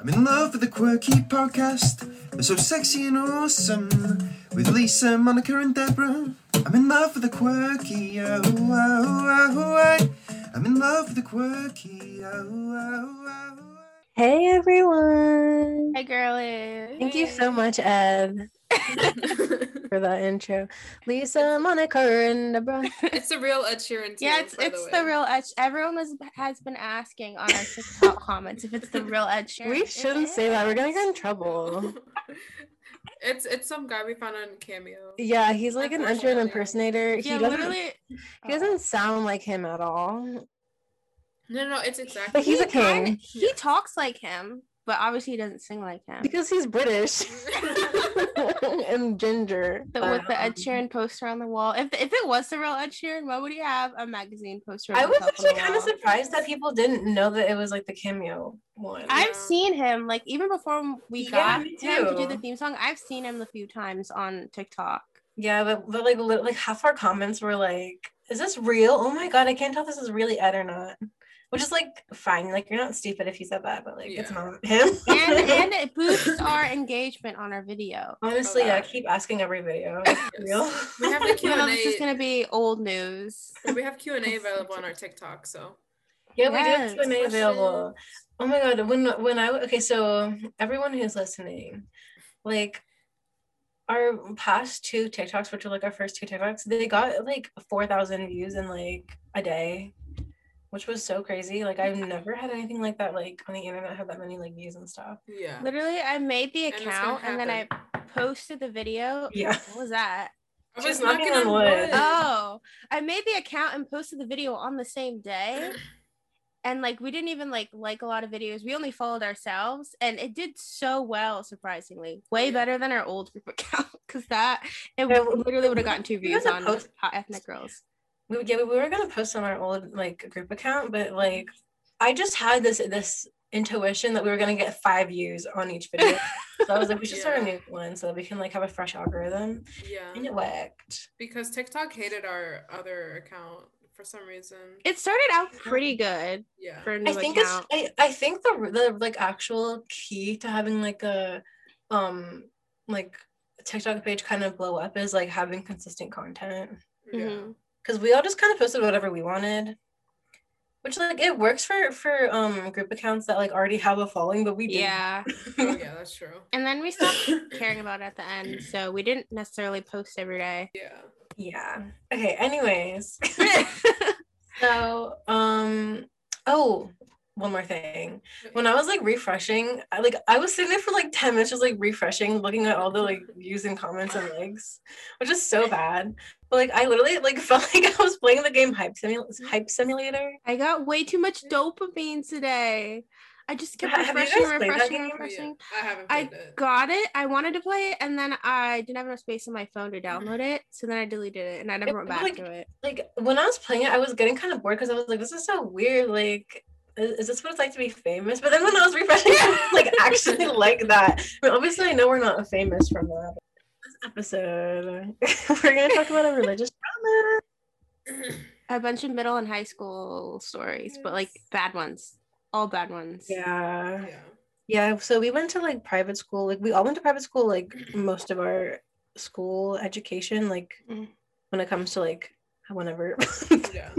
I'm in love with the quirky podcast. They're so sexy and awesome. With Lisa, Monica, and Deborah. I'm in love with the quirky. Oh, oh, oh, oh, oh I'm in love with the quirky. Oh, oh, oh, oh. Hey everyone! Hey, girlie. Thank you so much, Ed, for that intro. Lisa, Monica, and Deborah. it's a real Ed Sheeran. Yeah, it's it's the, the, real Ed. Everyone was has been asking on our TikTok comments if it's the real Ed Sheeran. We shouldn't say that. We're gonna get in trouble. it's it's some guy we found on Cameo. Yeah, he's like an Ed Sheeran impersonator. He doesn't. literally. He doesn't sound like him at all. No, no, it's exactly. But he's a He kinda- He Yeah. talks like him, but obviously he doesn't sing like him. Because he's British and ginger. But with the Ed Um, Sheeran poster on the wall, if if it was the real Ed Sheeran, why would he have a magazine poster? I was actually kind of surprised that people didn't know that it was like the cameo one. I've seen him like even before we Yeah, got him to do the theme song. I've seen him a few times on TikTok. Yeah, but, but like li- like half our comments were like, "Is this real? Oh my god, I can't tell if this is really Ed or not." Which is like fine, like you're not stupid if you said that, but like it's Yeah. not him. and and it boosts our engagement on our video. honestly, oh, yeah, yeah. keep asking every video. Is it real? We have the Q and A. this is gonna be old news. We have Q and A available on our TikTok. So yeah, we Yes. do have Q&A available. Oh my god, when when I okay, so everyone who's listening, like our past two TikToks, which were like our first two TikToks, they got like four thousand views in like a day, which was so crazy. Like I've never had anything like that, like on the internet, have that many like views and stuff. yeah. Literally, I made the And it's gonna account and, then I posted the video. Yeah. What was that? I She's was knocking on wood. Oh, I made the account and posted the video on the same day. And like we didn't even like like a lot of videos. We only followed ourselves and it did so well surprisingly. Way Yeah. better than our old group account cuz that it Yeah, literally would have gotten two views on post- hot ethnic girls. We yeah, we were gonna post on our old like group account, but like I just had this this intuition that we were gonna get five views on each video. so I was like, we should start a new one so that we can like have a fresh algorithm. Yeah. And it worked. Because TikTok hated our other account for some reason. It started out pretty good Yeah. for a new I think account. it's I, I think the the like actual key to having like a um like TikTok page kind of blow up is like having consistent content. Yeah. Mhm. Because we all just kind of posted whatever we wanted which like it works for for um group accounts that like already have a following but we didn't. Yeah. Oh, yeah, that's true. And then we stopped caring about it at the end, so we didn't necessarily post every day. Yeah. yeah okay anyways so um oh one more thing when i was like refreshing I, like i was sitting there for like 10 minutes just like refreshing looking at all the like views and comments and likes which is so bad but like i literally like felt like i was playing the game hype, Simul- hype simulator I got way too much dopamine today. I just kept have refreshing, guys played that refreshing, oh, refreshing. Yeah, I haven't I played it. got it. I wanted to play it, and then I didn't have enough space on my phone to mm-hmm. download it. So then I deleted it, and I never went back like- to it. like when I was playing it, I was getting kind of bored because I was like, this is so weird. Like, is, is this what it's like to be famous? But then when I was refreshing, I was like actually like that. I mean, obviously, I know we're not famous from that. But this episode, we're gonna talk about a religious drama. A bunch of middle and high school stories, but like bad ones, all bad ones. Yeah, yeah. yeah. So we went to like private school. Like we all went to private school. Like most of our school education. Like Mm. when it comes to like whenever. Yeah.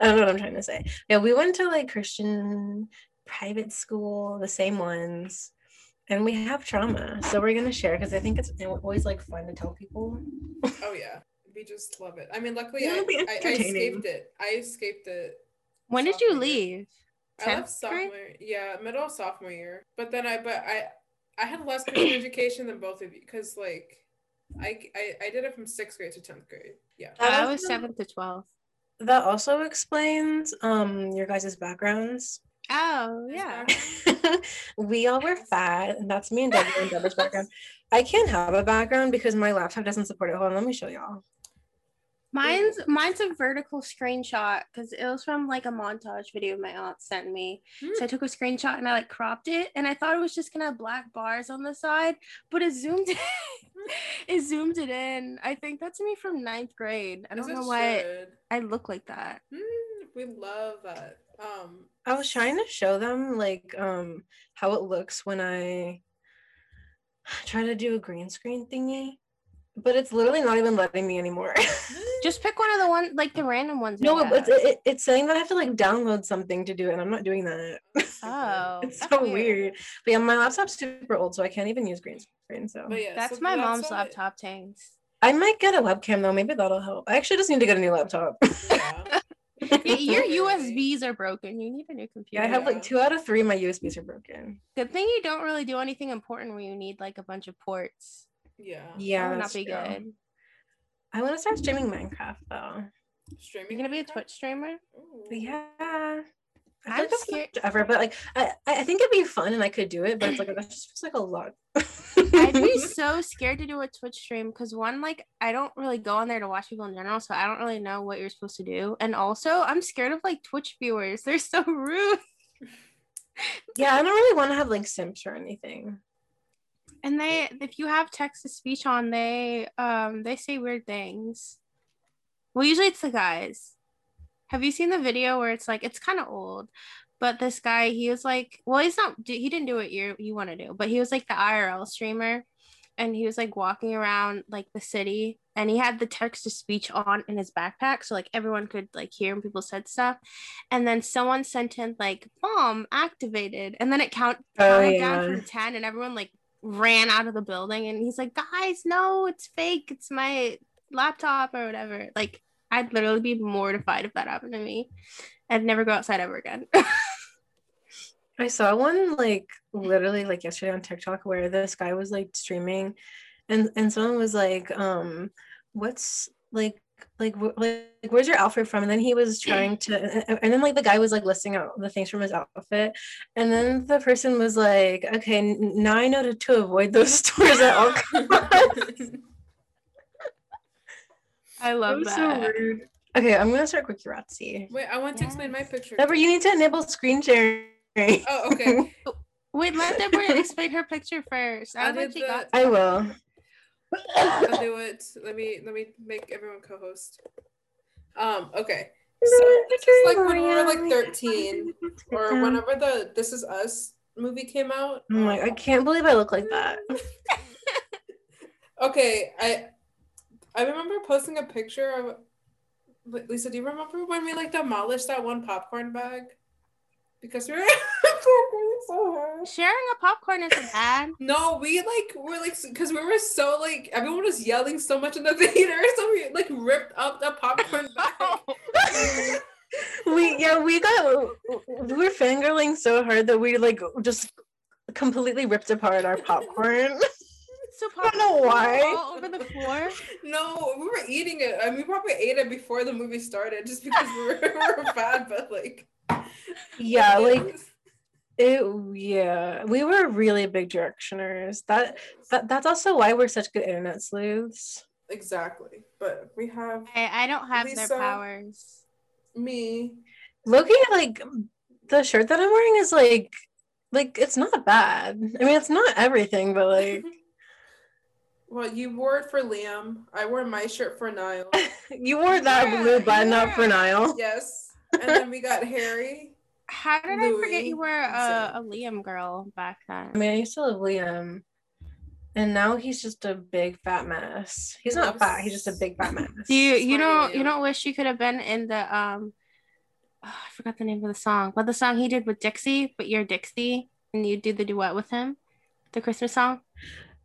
I don't know what I'm trying to say. Yeah, we went to like Christian private school, the same ones, and we have trauma. So we're gonna share because I think it's always like fun to tell people. Oh yeah. We just love it. I mean, luckily I, I, I escaped it. I escaped it. When did you sophomore year. leave? I left 10th grade? sophomore. Yeah, middle of sophomore year. But then I, but I, I had less Christian education than both of you because like, I, I, I did it from sixth grade to tenth grade. Yeah. I That was also- seventh to twelfth. That also explains um your guys' backgrounds. Oh yeah. we all were fat, and that's me and Debbie and Deborah's background. I can't have a background because my laptop doesn't support it. Hold on, let me show y'all. Mine's mine's a vertical screenshot because it was from like a montage video my aunt sent me. So I took a screenshot and I like cropped it and I thought it was just gonna have black bars on the side, but it zoomed in. it zoomed it in. I think that's me from ninth grade. I don't know why. I look like that. Hmm, We love that. Um, I was trying to show them like um how it looks when I try to do a green screen thingy, but it's literally not even letting me anymore. Just pick one of the one like the random ones. no, it's it, it's saying that I have to like download something to do it, and I'm not doing that. Oh, it's so weird. But yeah, my laptop's super old, so I can't even use green screen. So but yeah, That's so my mom's what- laptop tanks. I might get a webcam though. Maybe that'll help. I actually just need to get a new laptop. Yeah. Your USBs are broken. You need a new computer. Yeah, I have like two out of three my USBs are broken. Good thing you don't really do anything important where you need like a bunch of ports. Yeah. Yeah, that would not be true. good. I want to start streaming Minecraft though. Streaming. You're gonna be a Twitch streamer? Ooh. Yeah. I I'm feel like scared- ever, but like I, I think it'd be fun and I could do it, but it's like that just feels like a lot. I'd be so scared to do a Twitch stream because one, like, I don't really go on there to watch people in general, so I don't really know what you're supposed to do. And also, I'm scared of like Twitch viewers. They're so rude. yeah, I don't really want to have like simps or anything. And they, if you have text to speech on, they, um, they say weird things. Well, usually it's the guys. Have you seen the video where it's like it's kind of old, but this guy he was like, well, he's not, he didn't do what you you want to do, but he was like the IRL streamer, and he was like walking around like the city, and he had the text to speech on in his backpack, so like everyone could like hear people said stuff, and then someone sent in like bomb activated, and then it count Oh, counted yeah. down from ten, and everyone like ran out of the building, and he's like, guys, no, it's fake, it's my laptop or whatever, like. I'd literally be mortified if that happened to me. I'd never go outside ever again. I saw one like literally like yesterday on TikTok where this guy was like streaming and and someone was like um what's like like wh- like where's your outfit from and then he was trying to and- and then like the guy was like listing out the things from his outfit and then the person was like okay n- now I know to, to avoid those stores at all costs. I love was that. so rude. Okay, I'm gonna start Quickie Ratsy. Wait, I want to explain my picture. Deborah, you need to enable screen sharing. Oh, okay. Wait, let Deborah explain her picture first. I I don't think did she the- got I will. I'll do it. Let me let me make everyone co-host. Um, okay. So this is like when we were like 13 or whenever the This Is Us movie came out. I'm like, I can't believe I look like that. Okay, I I remember posting a picture of Lisa, do you remember when we like demolished that one popcorn bag? Because we're so sharing a popcorn isn't bad. No, we like were like because we were so like everyone was yelling so much in the theater, so we like ripped up the popcorn bag. we yeah we got we were fangirling so hard that we like just completely ripped apart our popcorn. So I don't know popcorn why. all over the floor. no, we were eating it. I mean, we probably ate it before the movie started, just because we were, we were bad. But like, yeah, like it. Yeah, we were really big directioners. That that that's also why we're such good internet sleuths. exactly. But we have I, I don't have their powers. me. Loki, like the shirt that I'm wearing is like like it's not bad. I mean, it's not everything, but like Well, you wore it for Liam. I wore my shirt for Niall. you wore that Yeah, blue button up for Niall. yes, and then we got Harry. How did I forget you were a, a Liam girl back then? I mean, I used to love Liam, and now he's just a big fat mess. He's not fat; he's just a big fat mess. Do you you don't you don't wish you could have been in the um oh, I forgot the name of the song, but the song he did with Dixie, but you're Dixie and you do the duet with him, the Christmas song.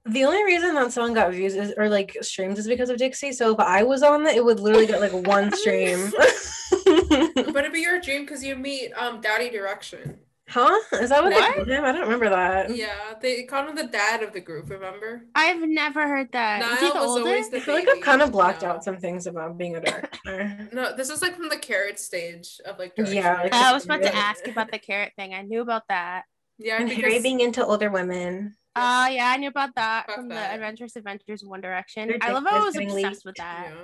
The only reason that song got views is, or like streams is because of Dixie. So if I was on it, it would literally get like one stream. But it'd be your dream because you meet um Daddy Direction. huh? Is that what, they What? called him? I don't remember that. Yeah, they called him the dad of the group. Remember? I've never heard that. Is he the was always the I feel like I've kind of blocked No. out some things about being a director. No, this is like from the carrot stage of like. Yeah, Direction. like- I was about to ask about the carrot thing. I knew about that. Yeah, and Harry because being into older women. Oh yeah, I knew about that Fuck from the that. Adventurous Adventures One Direction. I love how I was obsessed leaked. with that. yeah.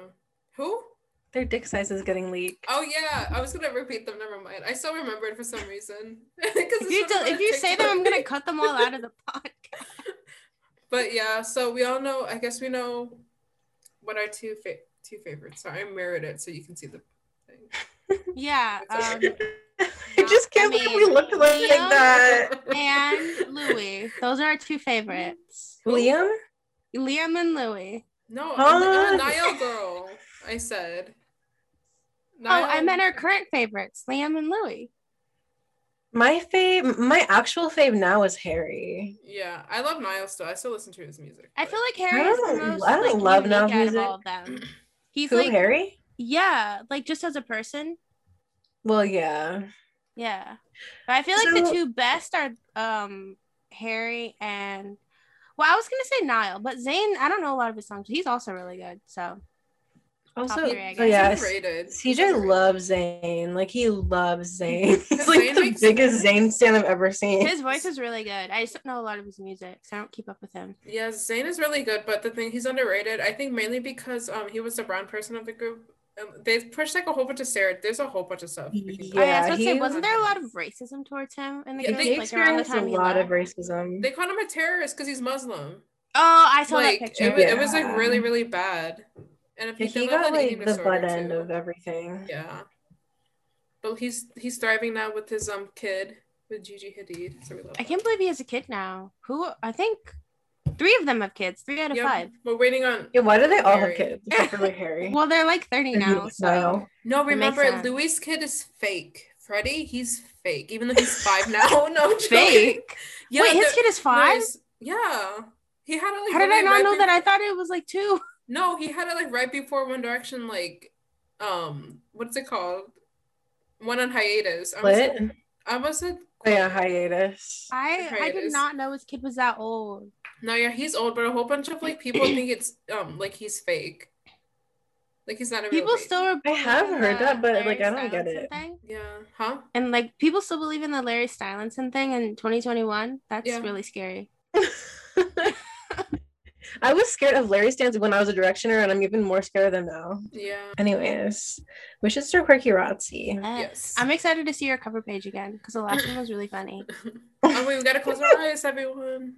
Who? Their dick size is getting leaked. Oh yeah, I was gonna repeat them. Never mind. I still remember it for some reason. If you one of tell- my if you say them, I'm gonna cut them all out of the podcast. But yeah, so we all know. I guess we know what our two fa- two favorites are. I mirrored it so you can see the thing. Yeah. Um, I just can't I believe mean, we looked like, like that. and Louis. Those are our two favorites. Liam? Liam and Louis. No, Huh? I'm the Niall girl. I said. Oh, I meant our current favorites, Liam and Louis. My fave, my actual fave now is Harry. Yeah, I love Niall still. I still listen to his music. I feel like Harry is don't- most I don't like, love unique out music. of all of them. He's Who, like, Harry? yeah, like just as a person, Well, yeah. yeah. But I feel like the two best are um Harry and well, I was gonna say Niall, but Zayn, I don't know a lot of his songs. He's also really good. So Also, three, I so guess. yeah, He's underrated. He's CJ underrated. loves Zayn. Like he loves Zayn. He's like Zayn the makes- biggest Zayn stan I've ever seen. his voice is really good. I just don't know a lot of his music, so I don't keep up with him. Yeah, Zayn is really good, but the thing he's underrated. I think mainly because um he was the brown person of the group. Um, they pushed like a whole bunch of stereotypes. There's a whole bunch of stuff. we can Oh, yeah, I Yeah, was about to say, he- wasn't there a lot of racism towards him in the Yeah, group? they like around the experienced time a lot of racism. They called him a terrorist because he's Muslim. Oh, I saw like that it, picture. was, it was like really really bad. And if Yeah, he, he got like the disorder, butt end too. of everything. Yeah. But he's he's thriving now with his um kid with Gigi Hadid. So we love I that. can't believe he has a kid now. Who I think three of them have kids. Three out of Yeah, five. We're waiting on Yeah, why do they all have kids? Except for like Harry. Well, they're like 30 now. So No, remember sense. Louis' kid is fake. Freddie, he's fake, even though he's five now. No, I'm fake. Yeah, Wait, his kid is five? it's- yeah. He had it like How did I not right know that? I thought it was like two. No, he had it like right before One Direction, like um, what's it called? One on hiatus. I almost Split? said, I almost said Oh, yeah, hiatus. I I did not know his kid was that old. no, yeah, he's old, but a whole bunch of like people think it's um like he's fake. Like he's not a real People baby. still I have heard that, but, Larry like, I don't get it. Thing. Yeah. Huh? And like people still believe in the Larry Stylinson thing in 2021. That's Yeah. really scary. I was scared of Larry Stans when I was a directioner, and I'm even more scared of them now. Yeah. Anyways, we should start Quirky Rotsy. Uh, Yes. I'm excited to see your cover page again because the last one was really funny. oh, wait, we gotta close our eyes, everyone.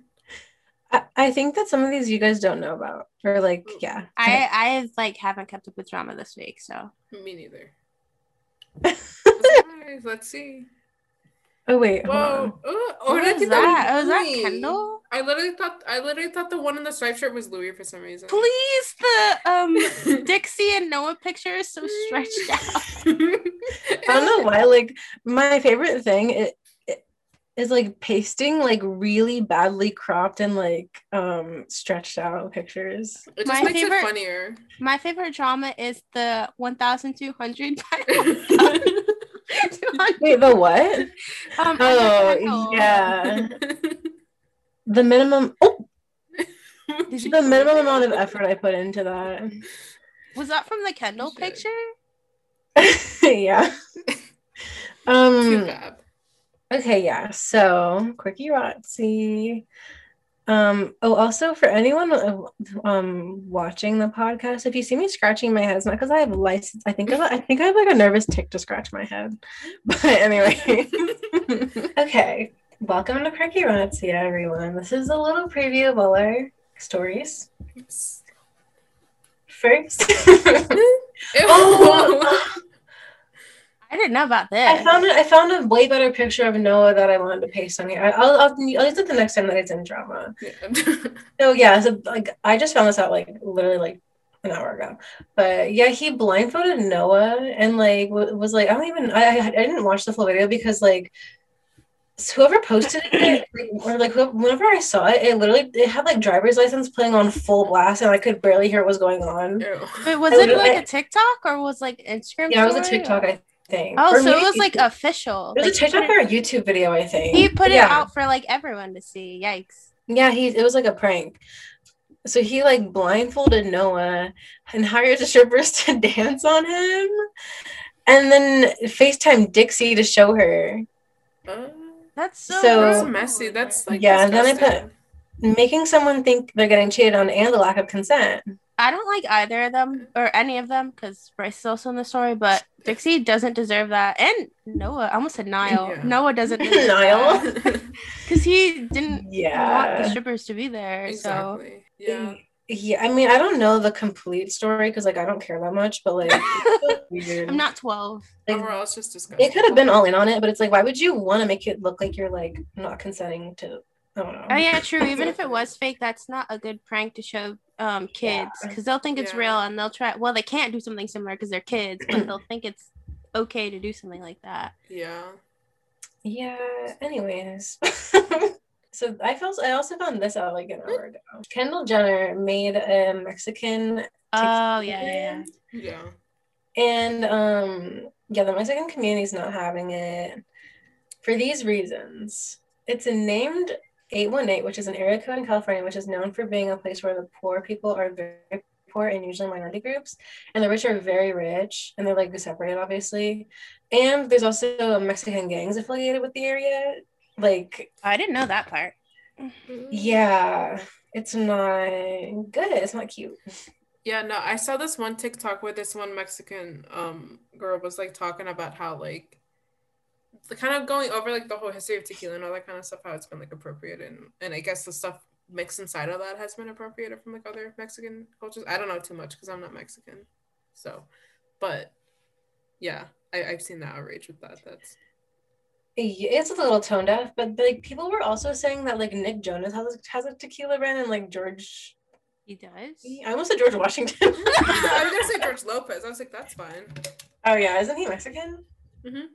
I, I think that some of these you guys don't know about, or like, yeah. I I like haven't kept up with drama this week, so Me neither. Close our eyes, Let's see. Oh wait. Whoa. Oh, or what did I is that? Oh, is that Kendall? I literally thought I literally thought the one in the striped shirt was Louis for some reason. Please, the um Dixie and Noah picture is so stretched out. I don't know why. Like, my favorite thing it, it is like pasting like really badly cropped and like um stretched out pictures. It just My makes favorite- it funnier. My favorite drama is the 1,200 Wait, the what? um, Oh, yeah. The minimum. Oh, Did you- the minimum amount of effort I put into that. Was that from the Kendall Shit. picture? yeah. Too Um. bad. Okay. Yeah. So quickie Rotsy. Um. Oh, also for anyone uh, um watching the podcast, if you see me scratching my head, it's not because I have license. I think I, I think I have like a nervous tic to scratch my head. But anyway. okay. Welcome to Quirky Rotsy, everyone. This is a little preview of all our stories. First. oh, I didn't know about this. I found it. I found a way better picture of Noah that I wanted to paste on here. I- I'll, I'll, I'll use it the next time that it's in drama. So yeah, so like I just found this out like literally like an hour ago. But yeah, he blindfolded Noah and like w- was like I don't even I I I didn't watch the full video because like whoever posted it or like whenever I saw it, it literally it had like driver's license playing on full blast and I could barely hear what was going on. Wait, was I it like a TikTok or was like Instagram? Yeah, it was a TikTok, or- I think. Oh, Or so it was like YouTube. official. It was Like, a TikTok or a YouTube video, I think. He put yeah. it out for like everyone to see. Yikes. Yeah, he it was like a prank. So he like blindfolded Noah and hired the strippers to dance on him. And then FaceTime Dixie to show her. Uh, That's so, So- that's messy. That's like Yeah, and then I put Making someone think they're getting cheated on and the lack of consent. I don't like either of them or any of them because Bryce is also in the story, but Dixie doesn't deserve that. And Noah, I almost said Niall. Yeah. Noah doesn't deserve Niall? Because he didn't yeah. want the strippers to be there. So. Yeah. Yeah, I mean, I don't know the complete story because like I don't care that much, but like. I'm not 12. Like, Overall, it's just disgusting. it could have been all in on it, but it's like, why would you want to make it look like you're like not consenting to? I don't know. Oh yeah, true. Even if it was fake, that's not a good prank to show um kids Yeah. because they'll think it's Yeah. real and they'll try. Well, they can't do something similar because they're kids, but they'll think it's okay to do something like that. Yeah. Yeah. Anyways, so I felt I also found this out like an hour ago. Kendall Jenner made a Mexican Oh yeah, yeah, yeah. Yeah. And um yeah, the Mexican community's not having it for these reasons. It's a named 818, which is an area code in California, which is known for being a place where the poor people are very poor and usually minority groups, and the rich are very rich, and they're like separated, obviously. And there's also Mexican gangs affiliated with the area. Like, I didn't know that part. yeah, it's not good. It's not cute. Yeah, no, I saw this one TikTok where this one Mexican um girl was like talking about how like the kind of going over like the whole history of tequila and all that kind of stuff, how it's been like appropriated and and I guess the stuff mixed inside of that has been appropriated from like other Mexican cultures. I don't know too much because I'm not Mexican. So but yeah, I, I've seen that outrage with that. That's It's a little tone deaf, but like people were also saying that like Nick Jonas has a, has a tequila brand and like George. He does. I almost said George Washington. I was gonna say George Lopez. I was like, that's fine. oh yeah, isn't he Mexican? Mm-hmm.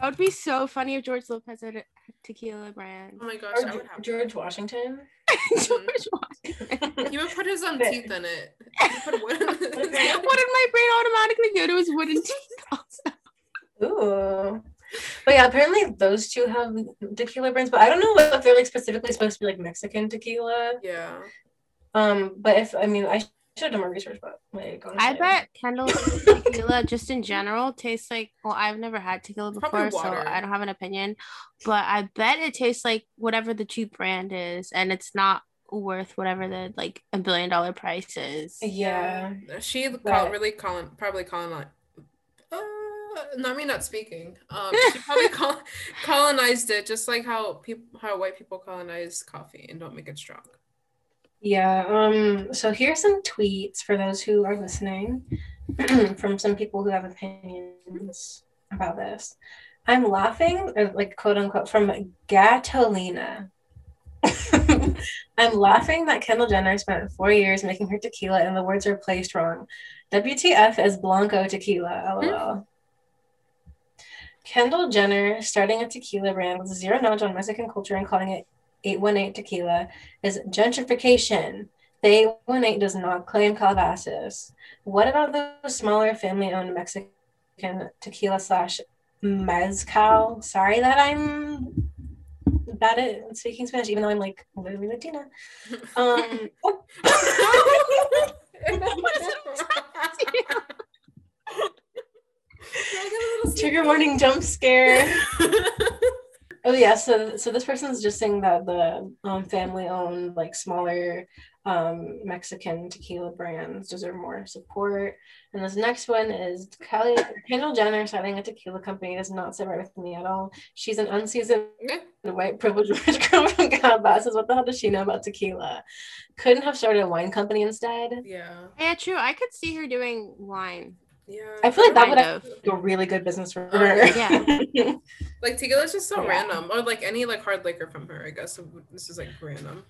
That would be so funny if George Lopez had a tequila brand. Oh my gosh, Or I would Ge- George Washington? George Washington. He would put his own teeth in it. He put in it. what did my brain automatically go to his wooden teeth? also? Ooh. But yeah, apparently those two have tequila brands, but I don't know if they're like specifically supposed to be like Mexican tequila. Yeah. Um, but if I mean I should have done more research, but like honestly, I bet Kendall's tequila, just in general, tastes like. Well, I've never had tequila before, so. I don't have an opinion. But I bet it tastes like whatever the cheap brand is, and it's not worth whatever the like a billion dollar price is. Yeah. She call, But- really calling probably calling like uh, not me not speaking. Um she probably col- colonized it just like how people how white people colonize coffee and don't make it strong. Yeah. Um. So here's some tweets for those who are listening from some people who have opinions about this. I'm laughing, like quote unquote, from Gatolina. I'm laughing that Kendall Jenner spent four years making her tequila and the words are placed wrong. WTF is Blanco tequila, lol. Kendall Jenner starting a tequila brand with zero knowledge on Mexican culture and calling it 818 tequila is gentrification. The 818 does not claim Calabasas. What about those smaller family owned Mexican tequila slash mezcal? Sorry that I'm bad at speaking Spanish, even though I'm like literally Latina. Um, trigger warning jump scare. Oh yeah, so so this person's just saying that the um, family-owned, like smaller um, Mexican tequila brands deserve more support. And this next one is Kelly Kendall Jenner starting a tequila company does not sit right with me at all. She's an unseasoned white privileged rich girl from Calabasas. What the hell does she know about tequila? Couldn't have started a wine company instead. yeah. Yeah, true. I could see her doing wine. Yeah. I feel like that would Kind have of. a really good business for Oh, her. yeah. Like tequila is just so Yeah. random. Or like any like hard liquor from her, I guess. So this is like random.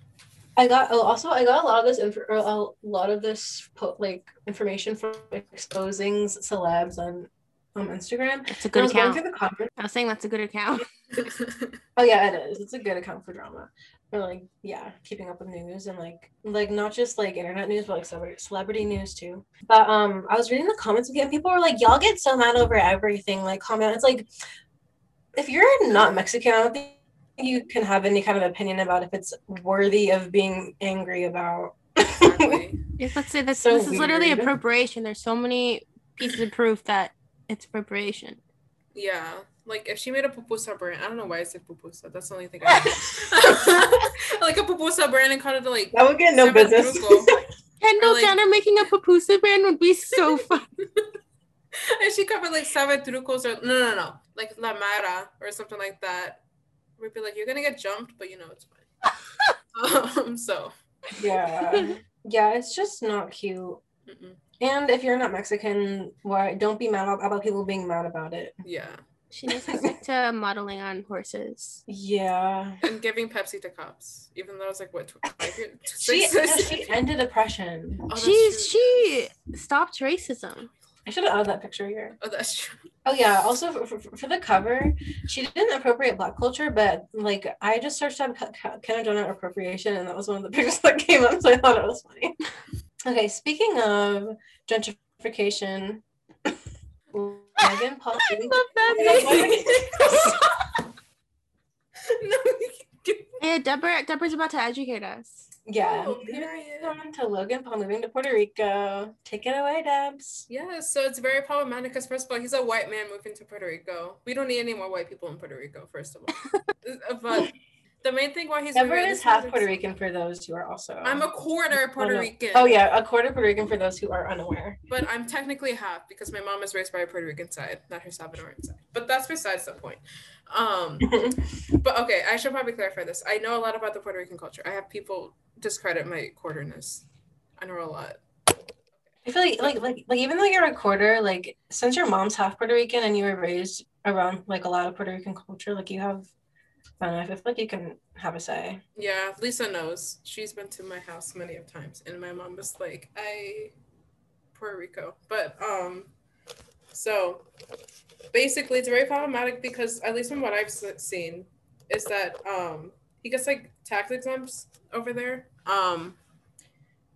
I got oh, also I got a lot of this inf- a lot of this po- like information from exposing celebs on um Instagram. It's a And I good was account. the. I was saying that's a good account. Oh yeah, it is. It's a good account for drama. Or like yeah, keeping up with news and like like not just like internet news, but like celebrity celebrity news too. But um, I was reading the comments again. People were like, "Y'all get so mad over everything." Like comment. It's like if you're not Mexican, I don't think you can have any kind of opinion about if it's worthy of being angry about. exactly. If let's say this, So this is literally appropriation. There's so many pieces of proof that it's appropriation. Yeah. Like if she made a pupusa brand, I don't know why I said pupusa. That's the only thing I like a pupusa brand and called it like That would get no Seven business. Kendall like- Jenner making a pupusa brand would be so fun. and she covered like seven trucos or no no no like La Mara or something like that. We'd be like, you're gonna get jumped, but you know it's fine. um, so Yeah. Yeah, it's just not cute. Mm-mm. And if you're not Mexican, why don't be mad about people being mad about it. Yeah. She needs to stick to modeling on horses. Yeah. And giving Pepsi to cops, even though I was like, what, tw- She, Six- she ended oppression. Oh, that's She's she stopped racism. I should have added that picture here. Oh, that's true. Oh yeah. Also for, for, for the cover, she didn't appropriate Black culture, but like I just searched up Ke- Ke- Kendall Jenner appropriation, and that was one of the pictures that came up. So I thought it was funny. Okay, speaking of gentrification, Logan Paul. I love that no, Yeah, Deborah Deborah's about to educate us. yeah. Oh, period. On to Logan Paul moving to Puerto Rico. Take it away, Debs. Yeah, so it's very problematic because first of all, he's a white man moving to Puerto Rico. We don't need any more white people in Puerto Rico, first of all. Uh, but the main thing why he's moving is half Puerto Rican for those who are also. I'm a quarter Puerto. Rican. Oh yeah, a quarter Puerto Rican for those who are unaware. But I'm technically half because my mom is raised by a Puerto Rican side, not her Salvadoran side. But that's besides the point. Um, but okay, I should probably clarify this. I know a lot about the Puerto Rican culture. I have people discredit my quarterness. I know a lot. I feel like, like like like even though you're a quarter, like since your mom's half Puerto Rican and you were raised around like a lot of Puerto Rican culture, like you have I know, feel like you can have a say. Yeah, Lisa knows. She's been to my house many of times, and my mom was like, "I Puerto Rico," but um, so basically, it's very problematic because at least from what I've seen, is that um he gets like tax exempts over there. Um,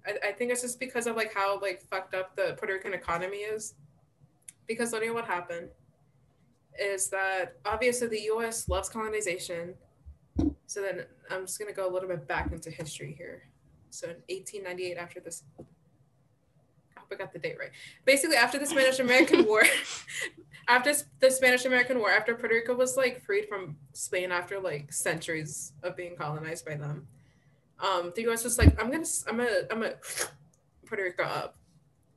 I, I think it's just because of like how like fucked up the Puerto Rican economy is. Because literally, what happened is that obviously the U.S. loves colonization. So then I'm just gonna go a little bit back into history here. So in 1898, after this, I hope I got the date right. Basically, after the Spanish American War, after the Spanish American War, after Puerto Rico was like freed from Spain after like centuries of being colonized by them, um, the U.S. was like, I'm gonna, s- I'm gonna, I'm gonna Puerto Rico up.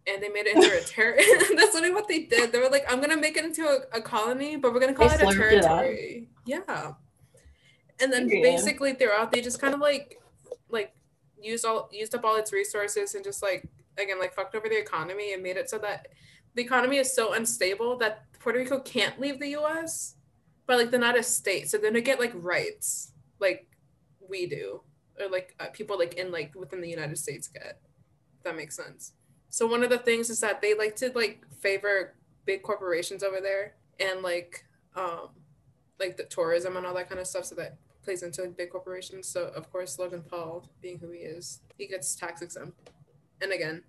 And they made it into a territory. That's literally what they did. They were like, "I'm gonna make it into a, a colony, but we're gonna call They it a slurped it territory." Yeah. And then Yeah. basically throughout, they just kind of like, like used all used up all its resources and just like again like fucked over the economy and made it so that the economy is so unstable that Puerto Rico can't leave the U.S. But like they're not a state, so then they get like rights like we do, or like uh, people like in like within the United States get. If that makes sense. So one of the things is that they like to like favor big corporations over there and like um like the tourism and all that kind of stuff. So that plays into like big corporations. So of course Logan Paul, being who he is, he gets tax exempt. And again,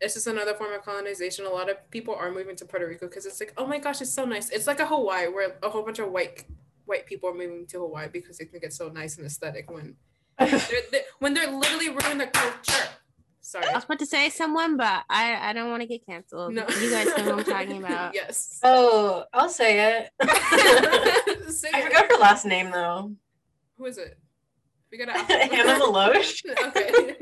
it's just another form of colonization. A lot of people are moving to Puerto Rico because it's like, oh my gosh, it's so nice. It's like a Hawaii where a whole bunch of white white people are moving to Hawaii because they think it's so nice and aesthetic when they're, they when they're literally ruining their culture. Sorry. I was about to say someone, but I I don't want to get canceled. No. You guys know what I'm talking about. yes. oh, I'll say it. Say I it. forgot her last name though. Who is it? We gotta ask. Hannah Meloche. okay.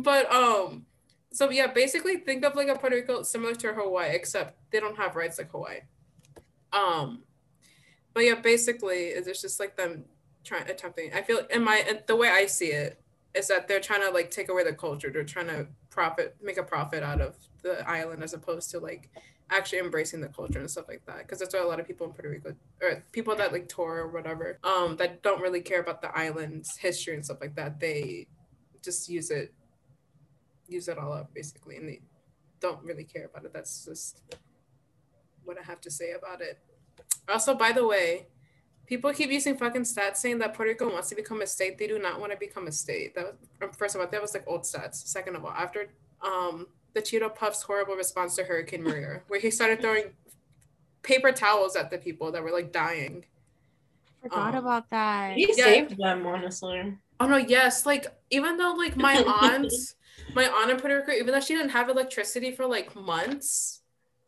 but um, so yeah, basically think of like a Puerto Rico similar to Hawaii, except they don't have rights like Hawaii. Um, but yeah, basically it's just like them trying attempting. I feel in my in the way I see it is that they're trying to like take away the culture. They're trying to profit, make a profit out of the island as opposed to like actually embracing the culture and stuff like that. Because that's why a lot of people in Puerto Rico or people that like tour or whatever um that don't really care about the island's history and stuff like that they just use it use it all up basically and they don't really care about it. That's just what I have to say about it. Also by the way people keep using fucking stats saying that Puerto Rico wants to become a state they do not want to become a state that was first of all that was like old stats second of all after um the Cheeto Puff's horrible response to Hurricane Maria, where he started throwing paper towels at the people that were like dying. Forgot Um, about that. He Yeah. saved them, honestly. Oh no, yes, like even though like my aunt, my aunt in Puerto Rico, even though she didn't have electricity for like months,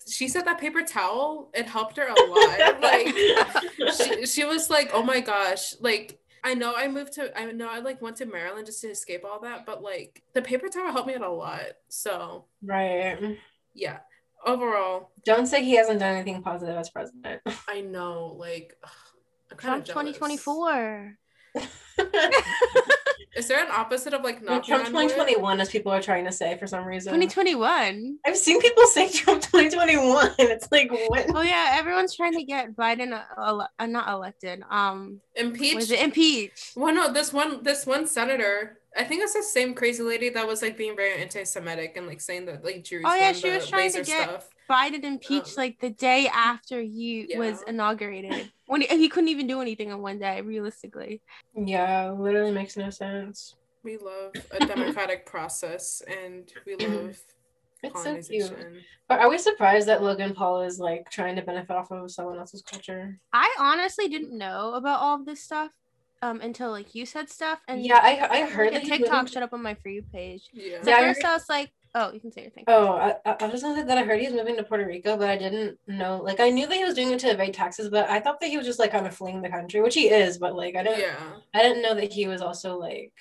she said that paper towel it helped her a lot. like she, she was like, oh my gosh, like I know I moved to I know I like went to Maryland just to escape all that, but like the paper towel helped me out a lot. So Right. yeah, overall, Don't say he hasn't done anything positive as president. I know, like, ugh, I'm kind Trump of 2024. It's Is there an opposite of like not Trump being 2021, as people are trying to say for some reason. 2021. I've seen people say Trump 2021. It's like what? Oh yeah, everyone's trying to get Biden uh, ele- uh, not elected. Um, Impeach? was it impeached? Well, no, this one, this one senator. I think it's the same crazy lady that was like being very anti-Semitic and like saying that like Jews. Oh, yeah, she was trying to get- stuff. Biden impeached Um, like the day after he was inaugurated. When he, he couldn't even do anything in one day, realistically. Yeah, literally makes no sense. We love a democratic process and we love It's so cute. colonization. But are we surprised that Logan Paul is like trying to benefit off of someone else's culture? I honestly didn't know about all of this stuff um until like you said stuff and yeah, I I heard like, that TikTok moved- showed up on my for you page. Yeah. So Yeah, I at first I was like, oh, you can say your thing. Oh, I, I I was gonna say that I heard he's moving to Puerto Rico, but I didn't know. Like, I knew that he was doing it to evade taxes, but I thought that he was just like kind of fleeing the country, which he is. But like, I didn't, Yeah. I didn't know that he was also like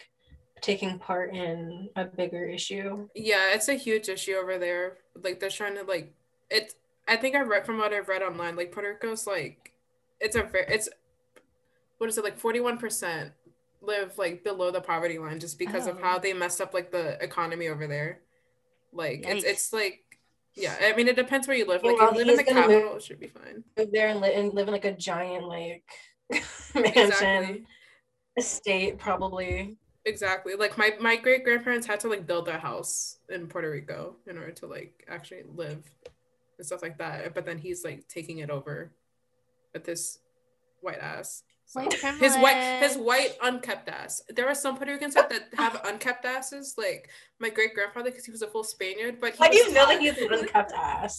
taking part in a bigger issue. Yeah, it's a huge issue over there. Like they're trying to like it. I think I read from what I've read online. Like Puerto Rico's like it's a very it's what is it like forty one percent live like below the poverty line just because of Oh. how they messed up like the economy over there. Like it's Yikes. it's like yeah. I mean it depends where you live. Like Well, if you live in the gonna move- it should be fine. Move there and, li- and live in like a giant like mansion Exactly. estate, probably. Exactly. Like my my great grandparents had to like build a house in Puerto Rico in order to like actually live and stuff like that. But then he's like taking it over with this white ass. So- White his white his white unkept ass. There are some Puerto Ricans that, that have unkept asses, like my great grandfather because he was a full Spaniard. But he How do you know that hot. he has an unkept ass?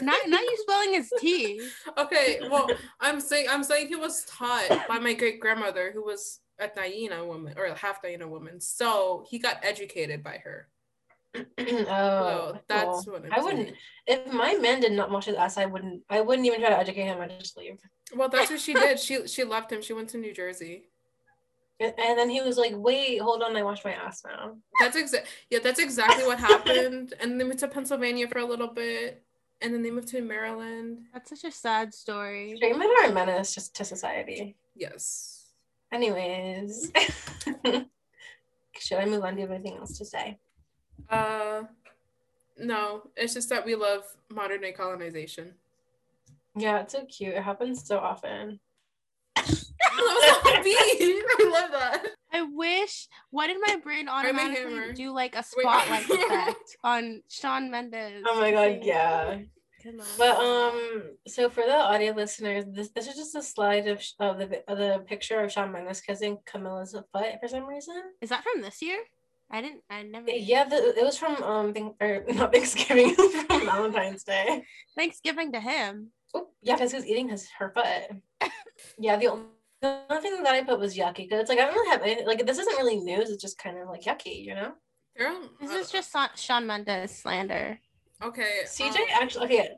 Not not you spelling his T. okay, well, I'm saying I'm saying he was taught by my great grandmother, who was a Taina woman or a half Taina woman. So he got educated by her. oh, So that's cool. what I'm I wouldn't. saying. If my man did not wash his ass, I wouldn't. I wouldn't even try to educate him. I'd just leave. Well, that's what she did. She she left him. She went to New Jersey. And, and then he was like, "Wait, hold on, I wash my ass now." That's exact. Yeah, that's exactly what happened. And they moved to Pennsylvania for a little bit, and then they moved to Maryland. That's such a sad story. Straight men are a menace just to society. Yes. Anyways, should I move on? Do you have anything else to say? Uh, no, it's just that we love modern day colonization. Yeah, it's so cute. It happens so often. that was so mean. I love that. I wish. Why did my brain Hammer. automatically do like a Wait. spotlight effect on Shawn Mendes? Oh my god, yeah. But um, so for the audio listeners, this this is just a slide of of the of the picture of Shawn Mendes kissing Camila's foot for some reason. is that from this year? I didn't. I never. Yeah, the, it was from um, thing, or not Thanksgiving, from Valentine's Day. Thanksgiving to him. Oh, yeah, because he was eating his her foot. yeah, the only, the only thing that I put was yucky because it's like I don't really have any, like this isn't really news. It's just kind of like yucky, you know. Girl, This uh, is just Sa- Shawn Mendes slander. okay. CJ um, actually okay.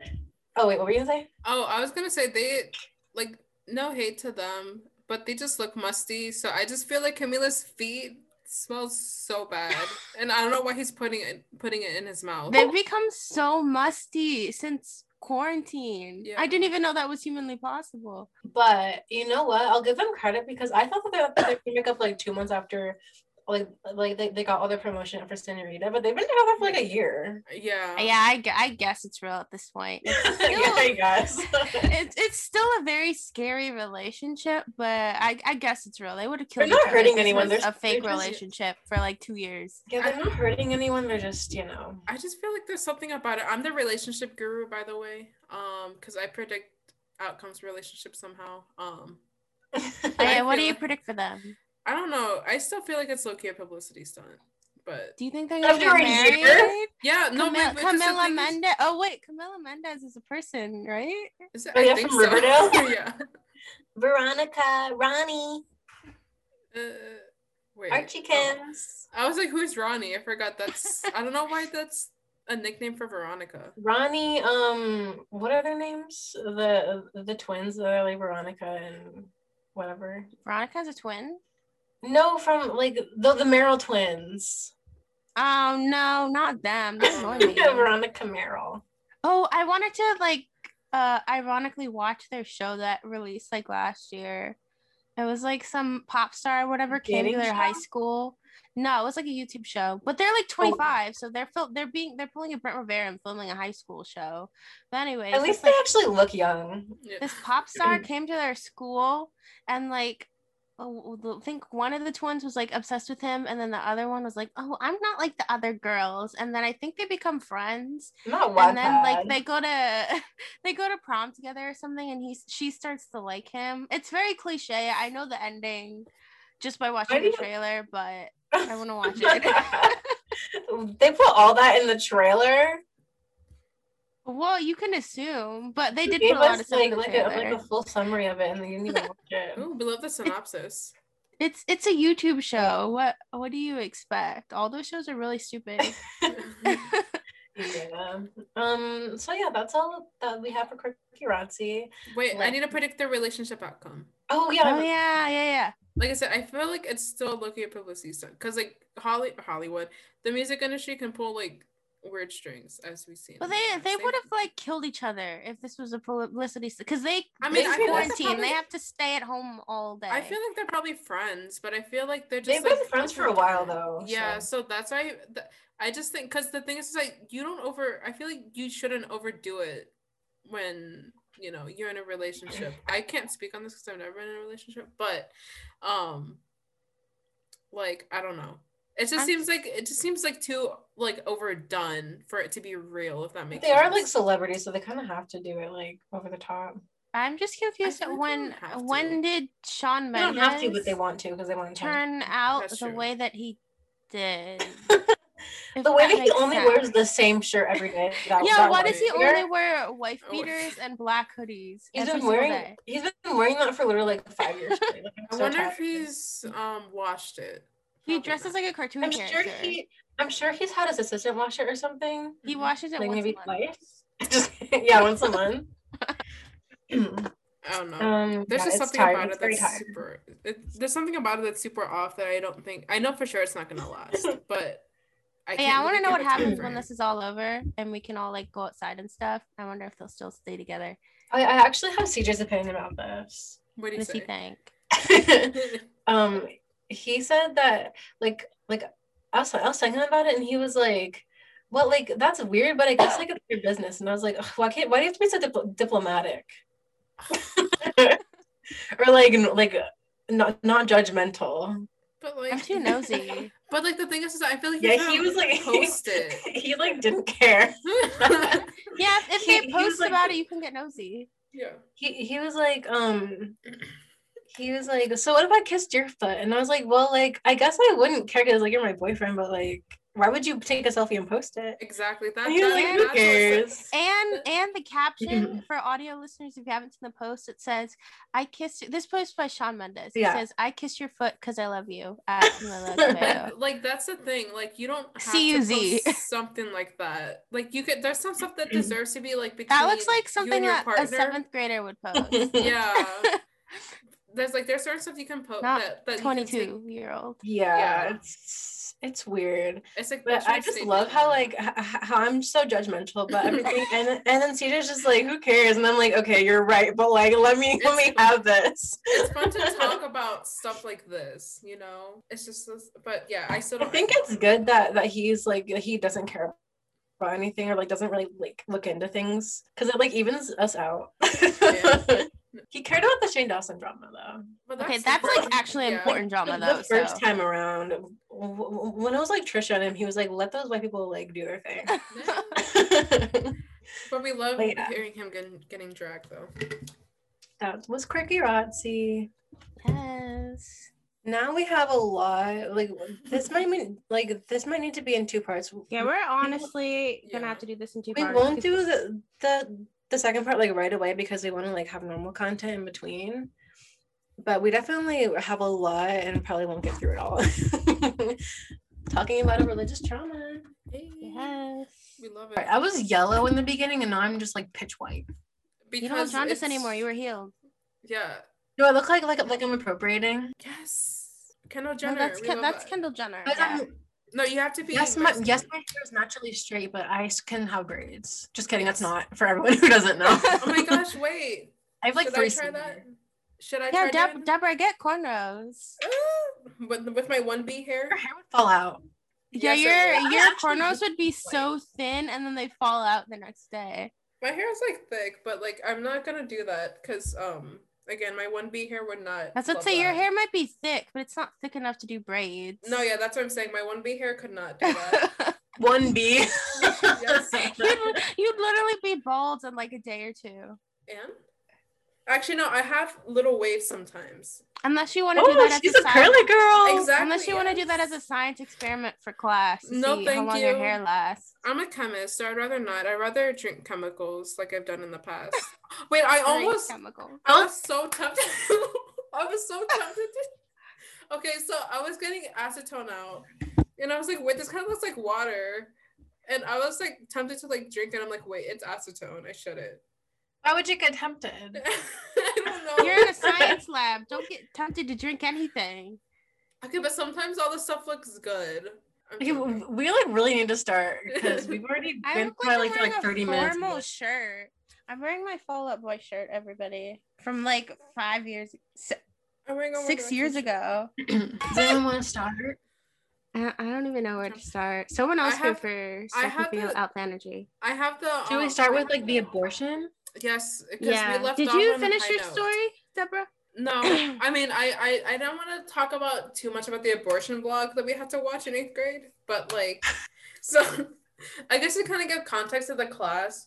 Oh wait, what were you gonna say? Oh, I was gonna say they like no hate to them, but they just look musty. So I just feel like Camila's feet smells so bad, and I don't know why he's putting it putting it in his mouth. They've become so musty since quarantine. Yeah. I didn't even know that was humanly possible. But you know what? I'll give them credit because I thought that they were they would make up like two months after, like like they, they got all their promotion for Senorita, but they've been together for like a year. yeah. yeah, I, I guess it's real at this point. It's still, yeah, I guess. it's, it's still a very scary relationship, but I, I guess it's real. They would have killed They're not hurting anyone. was They're- a fake just- relationship for like two years. yeah, they're not hurting anyone. They're just you know. I just feel like there's something about it. I'm the relationship guru, by the way, um, because I predict outcomes for relationships somehow. Um, Hey, what do you predict for them? I don't know. I still feel like it's low key a publicity stunt, but Do you think they're gonna After get married? year? yeah, no, Camila, but, because Camila thing is- Mendes. Oh wait, Camila Mendes is a person, right? is it- Oh, I yeah, think from so. Riverdale? yeah. Veronica, Ronnie, Uh, wait. Archie oh. I was like, who's Ronnie? I forgot. That's I don't know why that's a nickname for Veronica. Ronnie. Um, what are their names? The the twins that are like Veronica and whatever. Veronica's a twin. No, from like the the Merrell twins. Oh no, not them. They annoy me. Veronica Merrell. Oh, I wanted to like uh ironically watch their show that released like last year. It was like some pop star or whatever came to Dating their high school. No, it was like a YouTube show, but they're like 25, so they're fil- they're being they're pulling a Brent Rivera and filming a high school show. But anyway, At least they actually look young. This pop star came to their school and like oh, I think one of the twins was like obsessed with him, and then the other one was like, "Oh, I'm not like the other girls." And then I think they become friends, Not and then like they go to they go to prom together or something, and he she starts to like him. It's very cliche. I know the ending just by watching the trailer, but I want to watch it. they put all that in the trailer. Well, you can assume, but they They did put a lot of stuff like in the like a, like a full summary of it, and they didn't even watch it. Ooh, we love the synopsis. It's it's a YouTube show. What what do you expect? All those shows are really stupid. Yeah. Um. So yeah, that's all that we have for Quirky Rotsy. Wait, I need to predict their relationship outcome. Oh yeah. oh yeah. yeah, yeah, yeah. Like I said, I feel like it's still looking at publicity stunt because like Holly Hollywood, the music industry can pull like weird strings as we see. But they they would have like killed each other if this was a publicity because they I I mean, mean I feel like quarantine. probably- They have to stay at home all day. I feel like they're probably friends, but I feel like they're just They've like, been friends for a while though. Yeah, so- so that's why th- I just think because the thing is, is like you don't over. I feel like you shouldn't overdo it when you know you're in a relationship. I can't speak on this because I've never been in a relationship, but um, like I don't know. It just I'm seems like it just seems like too like overdone for it to be real. If that makes They are like celebrities, so they kind of have to do it like over the top. I'm just confused at like when don't have to. when did Shawn They don't have to, but they want to because they want to. turn out That's the true. way that he did? The way that that he only sense. wears the same shirt every day. That, Yeah, that why does he year, only wear wife Oh. beaters and black hoodies? He's every been wearing. day? He's been wearing that for literally like five years. Like, I'm I wonder tired if he's um washed it. He dresses like a cartoon I'm character. sure he. I'm sure he's had his assistant wash it or something. he washes it Like once maybe a month. twice. Just yeah, once a month. I don't know. um, There's yeah, just something tired. about It's it that's tired. super. It, there's something about it that's super off that I don't think. I know for sure it's not gonna last, but I yeah, I want to know what a time happens when this is all over and we can all like go outside and stuff. I wonder if they'll still stay together. I, I actually have CJ's opinion about this. What do What you does say? he think? um, he said that like like I was I was telling him about it, and he was like, "Well, like that's weird, but I guess like it's your business." And I was like, "Why can't? Why do you have to be so dipl- diplomatic?" or like n- like not not judgmental. But like, I'm too nosy. But like the thing is, is I feel like Yeah, he was like post it. he like didn't care. Yeah, if, if He- they he post was like- about it, you can get nosy. yeah. He he was like um he was like so what if I kissed your foot and I was like well like I guess I wouldn't care because like you're my boyfriend but like why would you take a selfie and post it? Exactly. That, And he was that- like who what it said. cares? And and the caption for audio listeners, if you haven't seen the post, it says, "I kissed. This post by Shawn Mendes. It Yeah. says, "I kissed your foot because I love you." At Like, like that's the thing. Like you don't have C-U-Z. something like that. Like you could. There's some stuff that mm. deserves to be like between that looks like something and your a seventh grader would post. Yeah. There's like there's certain stuff you can post Not that, that you can take- Twenty-two year old. yeah, Yeah. it's it's weird. It's like But I just love how like h- h- how I'm so judgmental about everything, and and then CJ's just like, who cares? And I'm like, okay, you're right, but like, let me let me have this. it's fun to talk about stuff like this, you know. It's just, this, but yeah, I still I don't think it's good that that he's like he doesn't care about anything or like doesn't really like look into things because it like evens us out. Yeah. he cared about the Shane Dawson drama though. But Okay, that's like actually Yeah. important drama the, though. the first so. time around, w- w- when it was like Trisha and him, he was like, "Let those white people like do their thing." But we love But yeah. hearing him getting getting dragged though. that was Quirky Rotsy. Yes. Now we have a lot. Like this might mean like this might need to be in two parts. Yeah, we're honestly gonna Yeah. have to do this in two we parts. We won't do the the the second part like right away because we want to like have normal content in between. But we definitely have a lot and probably won't get through it all. Talking about a religious trauma. Hey, Yes. We love it. I was yellow in the beginning and now I'm just like pitch white. Because you don't jaundice it's- anymore. You were healed. Yeah. Do I look like like like I'm appropriating? Yes. Kendall No, Jenner. that's Ken- that's that. Kendall Jenner. Because Yeah. No, you have to be. yes, my yes, my hair is naturally straight, but I can have braids. Just kidding, that's not for everyone who doesn't know. Oh my gosh! Wait. I have like Should three. I try that? Should I Yeah, try Deb- doing- Deborah, get cornrows. Ah, with with my one B hair? Your hair would fall out. Yeah, Yes, your your cornrows would be so thin, and then they fall out the next day. My hair is like thick, but like I'm not gonna do that because um again my one B hair would not. That's what love say your hair might be thick, but it's not thick enough to do braids. No, yeah, that's what I'm saying. My one B hair could not do that. One B. Yes. you'd, you'd literally be bald in like a day or two, and actually, no, I have little waves sometimes. Unless you want to do Oh, that she's as a a curly science. girl. Exactly. Unless you want to do that as a science experiment for class to No, see how thank long your you. hair lasts. I'm a chemist, so I'd rather not. I'd rather drink chemicals like I've done in the past. Wait, I almost chemical. I was so tempted. I was so tempted. Okay, so I was getting acetone out, and I was like, "Wait, this kind of looks like water," and I was like tempted to like drink it. I'm like, "Wait, it's acetone. I shouldn't." Why would you get tempted? I don't know. You're in a science lab. Don't get tempted to drink anything. Okay, but sometimes all the stuff looks good. Okay, joking. we like really need to start because we've already been look probably like like, for like wearing 30 a minutes. formal shirt. I'm wearing my Fall Out Boy shirt, everybody, from like five years, si- I'm wearing six years shirt. ago. Does anyone want to start? I, I don't even know where to start. Someone else I go have- first. I I have can feel the- out the energy. I have the. Should we um, start with like the the- abortion? Yes. 'cause Yeah. We left Did off you on finish your note. story, Deborah? No, I mean, I, I, I don't want to talk about too much about the abortion blog that we had to watch in eighth grade, but like, so I guess to kind of give context of the class.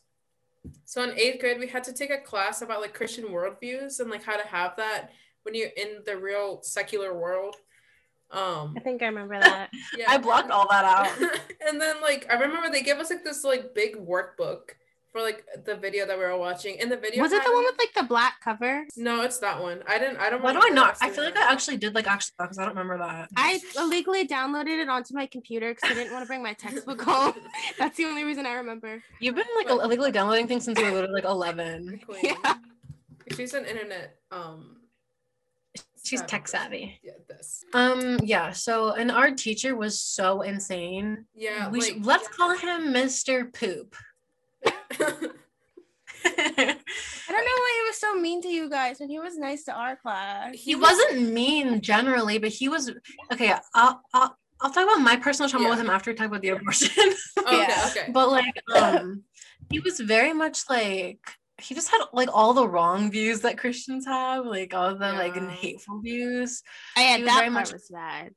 So in eighth grade, we had to take a class about like Christian worldviews and like how to have that when you're in the real secular world. Um, I think I remember that. yeah. I blocked all that out. and then like I remember they gave us like this like big workbook for like the video that we were watching, and the video Was it the one with like the black cover? No, it's that one. I didn't. I don't. Why do I not? I actually feel like. I actually did like actually because I don't remember that. I illegally downloaded it onto my computer because I didn't want to bring my textbook home. That's the only reason I remember. You've been like But- illegally downloading things since you were literally like 11. Queen. Yeah. She's an internet. Um, She's tech savvy. Yeah, this. Um, yeah. So, and our teacher was so insane. Yeah, we like should, let's call him Mr. Poop. I don't know why he was so mean to you guys when he was nice to our class. he wasn't mean generally, but he was okay. I'll I'll, I'll talk about my personal trauma Yeah. with him after we talk about the abortion. okay, Yeah. okay. but like, um, he was very much like he just had like all the wrong views that Christians have, like all the like Yeah. hateful views. I had that very part much- was bad.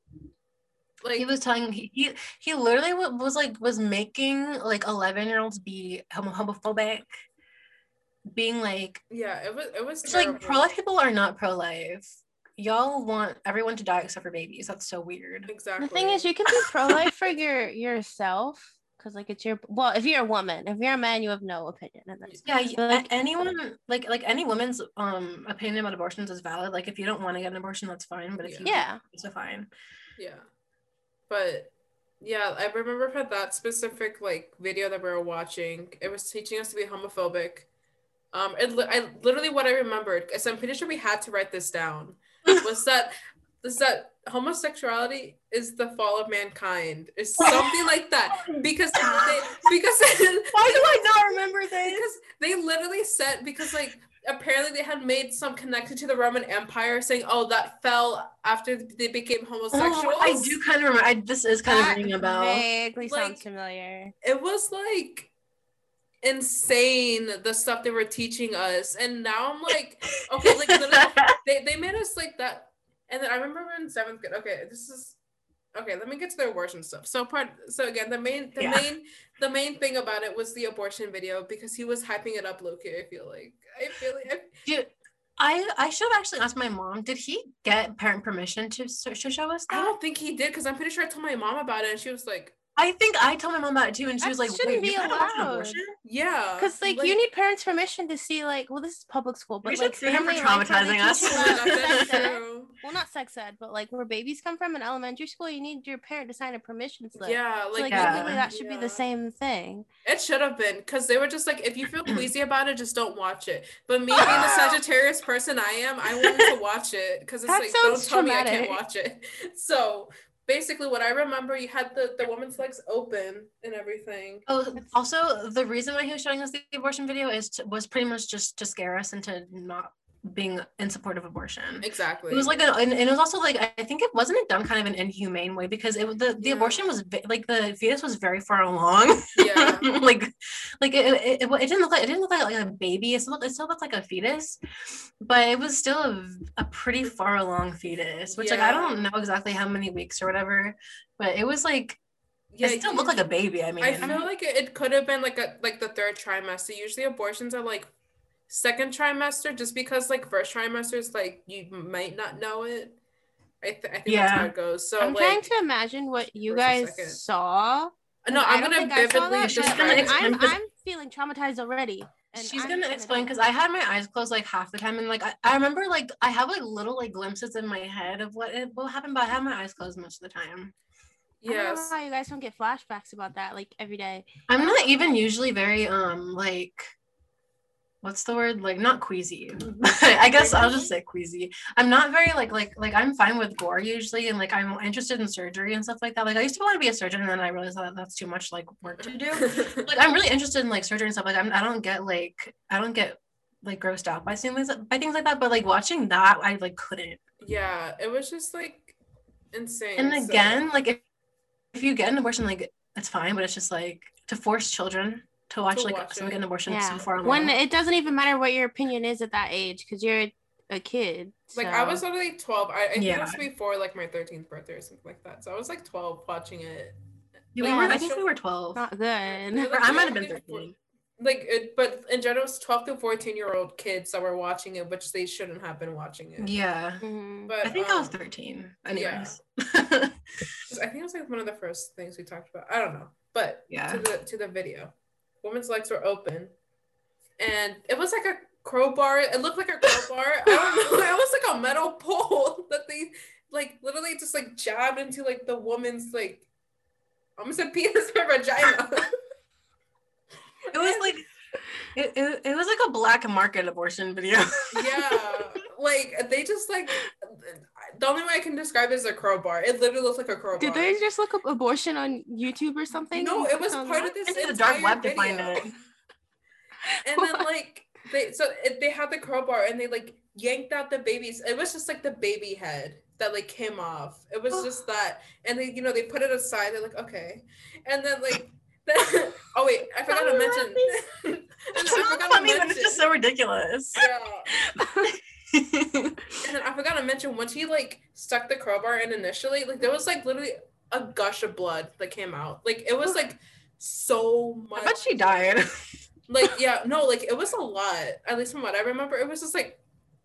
Like he was telling he he, he literally wa- was like was making like 11 year olds be homo- homophobic. Being like yeah, it was it was it's like pro-life people are not pro-life. Y'all want everyone to die except for babies. That's so weird. Exactly. The thing is, you can be pro life for your yourself because, like, it's your well. If you're a woman, if you're a man, you have no opinion, and that's yeah y- Like- anyone like like any woman's um opinion about abortions is valid. Like if you don't want to get an abortion that's fine but if you yeah. it's a fine. Yeah, but yeah, I remember for that specific like video that we were watching, it was teaching us to be homophobic. Um, it, li- I literally what I remembered, because I'm pretty sure we had to write this down, was that is that homosexuality is the fall of mankind, is something like that, because they, because why do i not remember this? because they literally said because like apparently they had made some connection to the Roman Empire, saying, "Oh, that fell after they became homosexuals." oh, i do kind of remember I, this is kind That of ringing a bell vaguely Like- sounds familiar. It was like insane the stuff they were teaching us, and now I'm like, okay, like they they made us like that. And then I remember in seventh grade. Okay, this is okay. Let me get to the abortion stuff. So part. So again, the main the Yeah. main the main thing about it was the abortion video because he was hyping it up, Loki. I feel like I feel like. I, Dude, I I should have actually asked my mom. Did he get parent permission to to show us that? I don't think he did because I'm pretty sure I told my mom about it and she was like, I think I told my mom about it too, and she That was like, shouldn't "Wait, be can watch an allowed. abortion?" "Yeah." Because like, you need parents' permission to see like well this is public school, but We like sue him for family life, where they traumatizing us. teach you Yeah, about that's sex ed- true. Well, not sex ed, but like where babies come from in elementary school, you need your parent to sign a permission slip. Yeah, So, like, like Yeah. technically that should be the same thing. It should have been because they were just like, if you feel queasy about it, just don't watch it. But me being the Sagittarius person I am, I wanted to watch it because it's That like, don't sounds tell me I can't watch it. So basically, what I remember, you had the the woman's legs open and everything. Oh, also the reason why he was showing us the abortion video is to, was pretty much just to scare us into not being in support of abortion. Exactly. It was like, a, and, and it was also like, I think it wasn't it done kind of an inhumane way because it the the Yeah. abortion was like the fetus was very far along. Yeah. like, like it, it, it, it didn't look like it didn't look like, like a baby. It still looked, it still looked like a fetus, but it was still a, a pretty far along fetus. Which like I don't know exactly how many weeks or whatever, but it was like yeah, it still looked like a baby. I mean, I feel like it, it could have been like a like the third trimester. Usually abortions are like second trimester, just because like first trimester is like you might not know it. I, th- I think that's how it goes. So I'm like, trying to imagine what you guys saw. no, I I'm gonna think I saw vividly that, She's but gonna describe it. explain- I'm, I'm feeling traumatized already. and she's I'm gonna gonna explain because I had my eyes closed like half the time, and like I, I remember like I have like little like glimpses in my head of what it, what happened, but I have my eyes closed most of the time. I don't know Yes. how you guys don't get flashbacks about that like every day. I'm not even usually very um like what's the word like not queasy. Mm-hmm. I guess I'll just say queasy. I'm not very like like like I'm fine with gore usually, and like I'm interested in surgery and stuff like that. Like I used to want to be a surgeon, and then I realized that that's too much like work to do. like I'm really interested in like surgery and stuff. Like I'm, I don't get like I don't get like grossed out by things by things like that. But like watching that, I like couldn't. yeah, it was just like insane. And So- again, like if, if you get an abortion, like it's fine, but it's just like to force children to watch To like watch someone it. get an abortion Yeah. so far When it doesn't even matter what your opinion is at that age because you're a kid. like I was so- only 12. I, I think it was before like my 13th birthday or something like that. So I was like 12 watching it. Yeah, we were, I think we were 12. not good. Yeah, Or I might have been 13. Like, it, but in general, it's 12 to 14 year old kids that were watching it, which they shouldn't have been watching it. Yeah. Mhm. But I think I was um, 13. Anyways. I think it was like one of the first things we talked about. I don't know, but Yeah. to the to the video, woman's legs were open, and it was like a crowbar. It looked like a crowbar. I don't know. It was like a metal pole that they like literally just like jabbed into like the woman's like almost a penis or vagina. it was like, it, it, it was like a black market abortion video. yeah, like they just like the only way I can describe it is a crowbar. It literally looks like a crowbar. Did they just look up abortion on YouTube or something? No, it was On part that? of this Into the dark web to find it. And then like they so it, they had the crowbar and they like yanked out the babies. It was just like the baby head that like came off. It was just that, and they you know they put it aside. They're like okay, and then like. Oh wait, I forgot to mention. It's I not forgot to funny, but it's mention. just so ridiculous. Yeah. And then I forgot to mention once he like stuck the crowbar in initially, like there was like literally a gush of blood that came out. Like it was like so much. I bet she died. Like yeah, no, like it was a lot. At least from what I remember, it was just like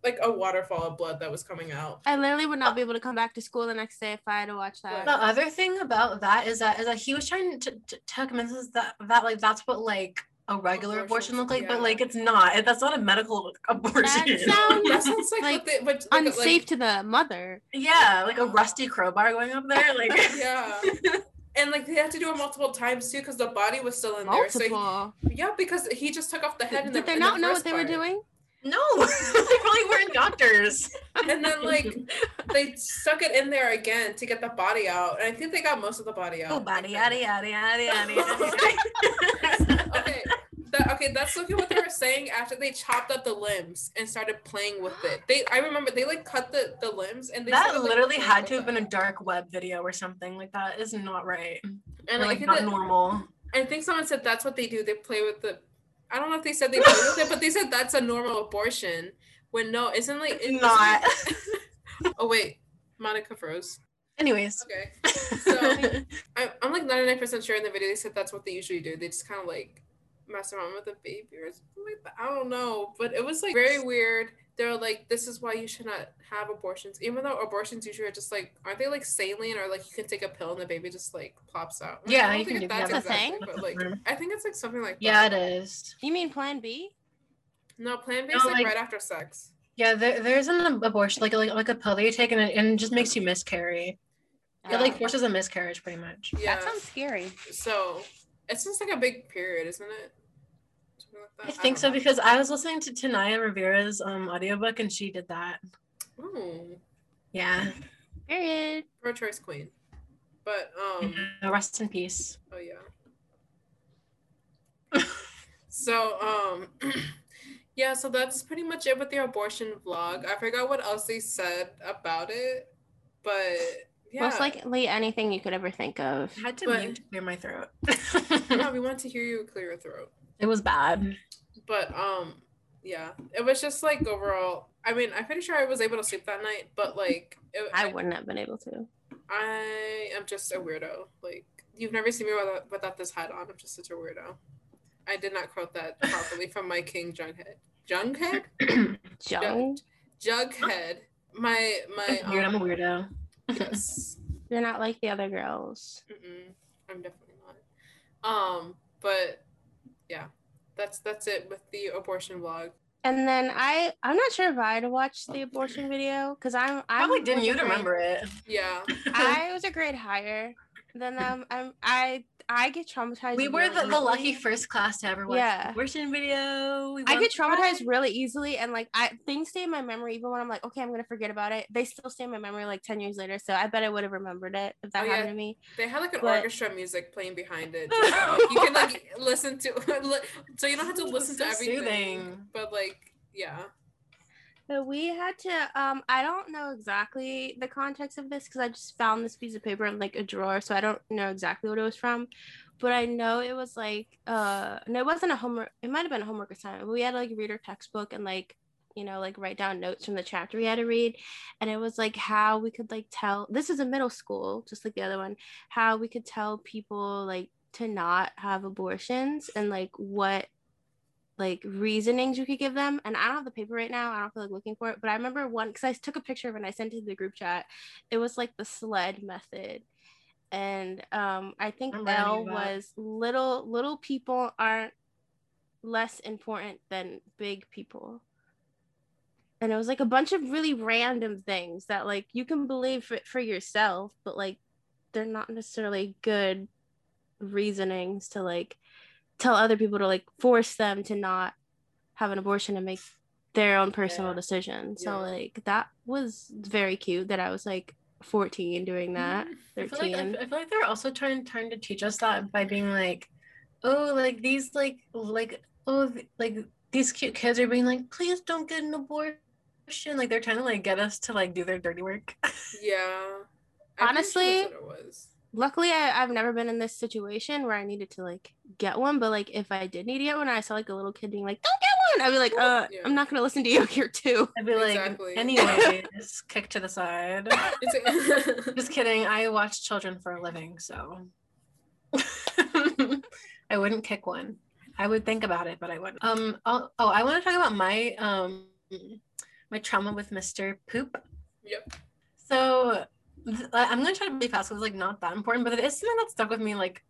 like a waterfall of blood that was coming out. I literally would not be able to come back to school the next day if I had to watch that. The other thing about that is that is that he was trying to, to, to convince us that that like that's what like a regular abortion Abortions, look like, yeah. but like it's not. That's not a medical abortion. That sounds That sounds like, Like, what they, what, like, Unsafe Like, to the mother. yeah, like a rusty crowbar going up there. Like yeah. And like they had to do it multiple times too because the body was still in there. So Multiple. he, yeah, because he just took off the head. in Did the, they in not the know what first they were doing? No, they probably weren't doctors. And then like they stuck it in there again to get the body out, and I think they got most of the body out. Oh, body yada yada yada yada. yada. okay. That, okay, that's looking what they were saying after they chopped up the limbs and started playing with it. They, I remember they like cut the, the limbs and they that started, like, literally playing had to have been a dark web video or something. Like that is not right. and Or, like, I like think not that- normal. I think someone said that's what they do. They play with the. I don't know if they said they play with it, but they said that's a normal abortion. When no, isn't like It's isn't- not. oh wait, Monica froze. Anyways. Okay, So- I, I'm like 99% sure in the video they said that's what they usually do. They just kind of like mess around with the baby or something like that. I don't know, but it was like very weird. They were like, "This is why you should not have abortions," even though abortions usually are just like, aren't they like saline or like you can take a pill and the baby just like plops out? Like, Yeah, I don't you can think do that's that. That's a exactly, thing? but like I think it's like something like yeah, it that. is. You mean Plan B? No, Plan B No, is like, like- right after sex. Yeah, there, there's an abortion like like like a pill that you take and it, and it just makes you miscarry. Yeah. It like ah. forces a miscarriage pretty much. Yeah. That sounds scary. so it's just like a big period, isn't it? Something like I think so know. because I was listening to Naya Rivera's um audiobook and she did that. Ooh, Yeah. Period. pro-choice queen. But um. Yeah, Rest in peace. Oh yeah. so um Yeah, so that's pretty much it with the abortion vlog. I forgot what else they said about it, but yeah. Most likely anything you could ever think of. I had to But- mute to clear my throat. yeah, we want to hear you clear your throat. It was bad. But um yeah, it was just like overall I mean, I'm pretty sure I was able to sleep that night, but like it, I wouldn't have been able to. I am just a weirdo. Like you've never seen me without, without this hat on. I'm just such a weirdo. I did not quote that properly from my king Jughead. Jughead? Jung, Jughead. My my Weird, I'm a um, weirdo. yes. you're not like the other girls. Mm-mm, I'm definitely not. Um, but yeah, that's that's it with the abortion vlog. And then I, I'm not sure if I'd watched the abortion video because I'm, I Probably didn't you remember it? Yeah, I was a grade higher than them. Um, I'm, I, I get traumatized. we were really the, the lucky first class to ever watch Yeah. the abortion video. We I get the prize. traumatized really easily, and like I things stay in my memory even when I'm like, okay, I'm gonna forget about it. They still stay in my memory like ten years later. So I bet I would have remembered it if that Oh, yeah. happened to me. they had like an But- orchestra music playing behind it. just so, like, you can like listen to, so you don't have to listen to everything. soothing. But like, yeah, So we had to. Um, I don't know exactly the context of this because I just found this piece of paper in like a drawer, so I don't know exactly what it was from. But I know it was like, uh, no, it wasn't a homework. It might have been a homework assignment. We had to like read our textbook and like, you know, like write down notes from the chapter we had to read, and it was like how we could like tell. This is a middle school, just like the other one. How we could tell people like to not have abortions and like what like reasonings you could give them. And I don't have the paper right now. I don't feel like looking for it. But I remember one because I took a picture of it and I sent it to the group chat. It was like the sled method. And um I think I'm L was little little people aren't less important than big people. And it was like a bunch of really random things that like you can believe for, for yourself, but like they're not necessarily good reasonings to like tell other people to like force them to not have an abortion and make their own personal Yeah. decision. So Yeah. like that was very cute that I was like 14 doing mm-hmm. that. I feel like I 13. f- I feel like they're also trying trying to teach us that by being like, oh, like these like like oh th- like these cute kids are being like, please don't get an abortion. Like they're trying to like get us to like do their dirty work. yeah. I'm pretty sure Honestly, that's what it was. Luckily I, I've never been in this situation where I needed to like get one, but like if I did need to get one, I saw like a little kid being like, Don't get one. I'd be like, uh, Yeah. I'm not gonna listen to you here too. I'd be like, Exactly. anyways, kick to the side. Just kidding. I watch children for a living, so I wouldn't kick one. I would think about it, but I wouldn't. Um. Oh, oh I want to talk about my um my trauma with Mr. Poop. Yep. So th- I- I'm gonna try to be fast because it's like not that important, but it is something that stuck with me like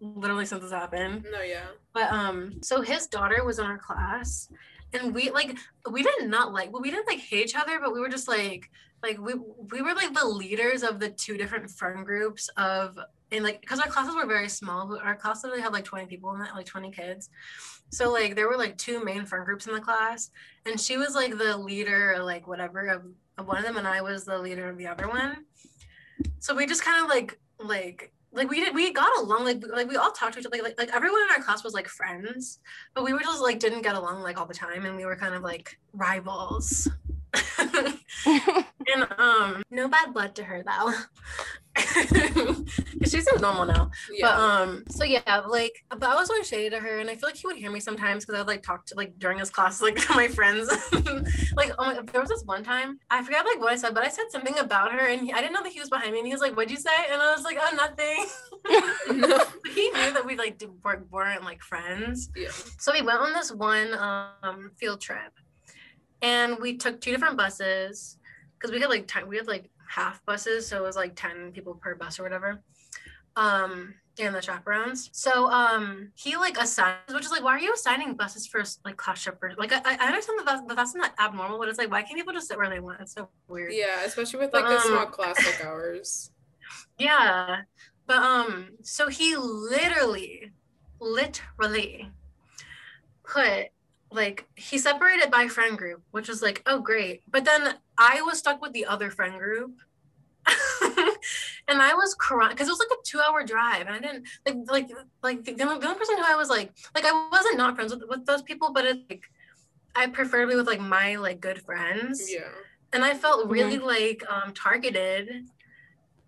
literally since this happened. no, yeah. But um, so his daughter was in our class, and we like we did not like well, we didn't like hate each other, but we were just like like we we were like the leaders of the two different friend groups of and like because our classes were very small. Our class literally had like 20 people in it, like 20 kids. So like there were like two main friend groups in the class, and she was like the leader, or, like whatever of, of one of them, and I was the leader of the other one. So we just kind of like like like we did we got along like like we all talked to each other like, like like everyone in our class was like friends but we were just like didn't get along like all the time and we were kind of like rivals and um no bad blood to her though she's seems normal now Yeah. but um so yeah like but I was always shady to her and I feel like he would hear me sometimes because I would like talk to like during his class like to my friends like oh my, there was this one time I forgot like what I said but I said something about her and he, I didn't know that he was behind me and he was like what'd you say and I was like oh nothing no. he knew that we like did, weren't, weren't like friends Yeah. so we went on this one um, field trip, and we took two different buses because we had like ten, we had like half buses, so it was like ten people per bus or whatever. Um, and the chaperones. So um, he like assigned, which is like, why are you assigning buses for like class chaperones? Like I, I understand that that's, that that's not abnormal, but it's like, why can't people just sit where they want? It's so weird. Yeah, especially with like a Um, small class like ours. Yeah. But um so he literally literally put like he separated by friend group, which was like, oh great. But then I was stuck with the other friend group. and I was crying because it was like a two hour drive and I didn't like like like the, the only person who I was like like I wasn't not friends with, with those people, but it's like I preferred to be with like my like good friends. Yeah. And I felt really like um targeted.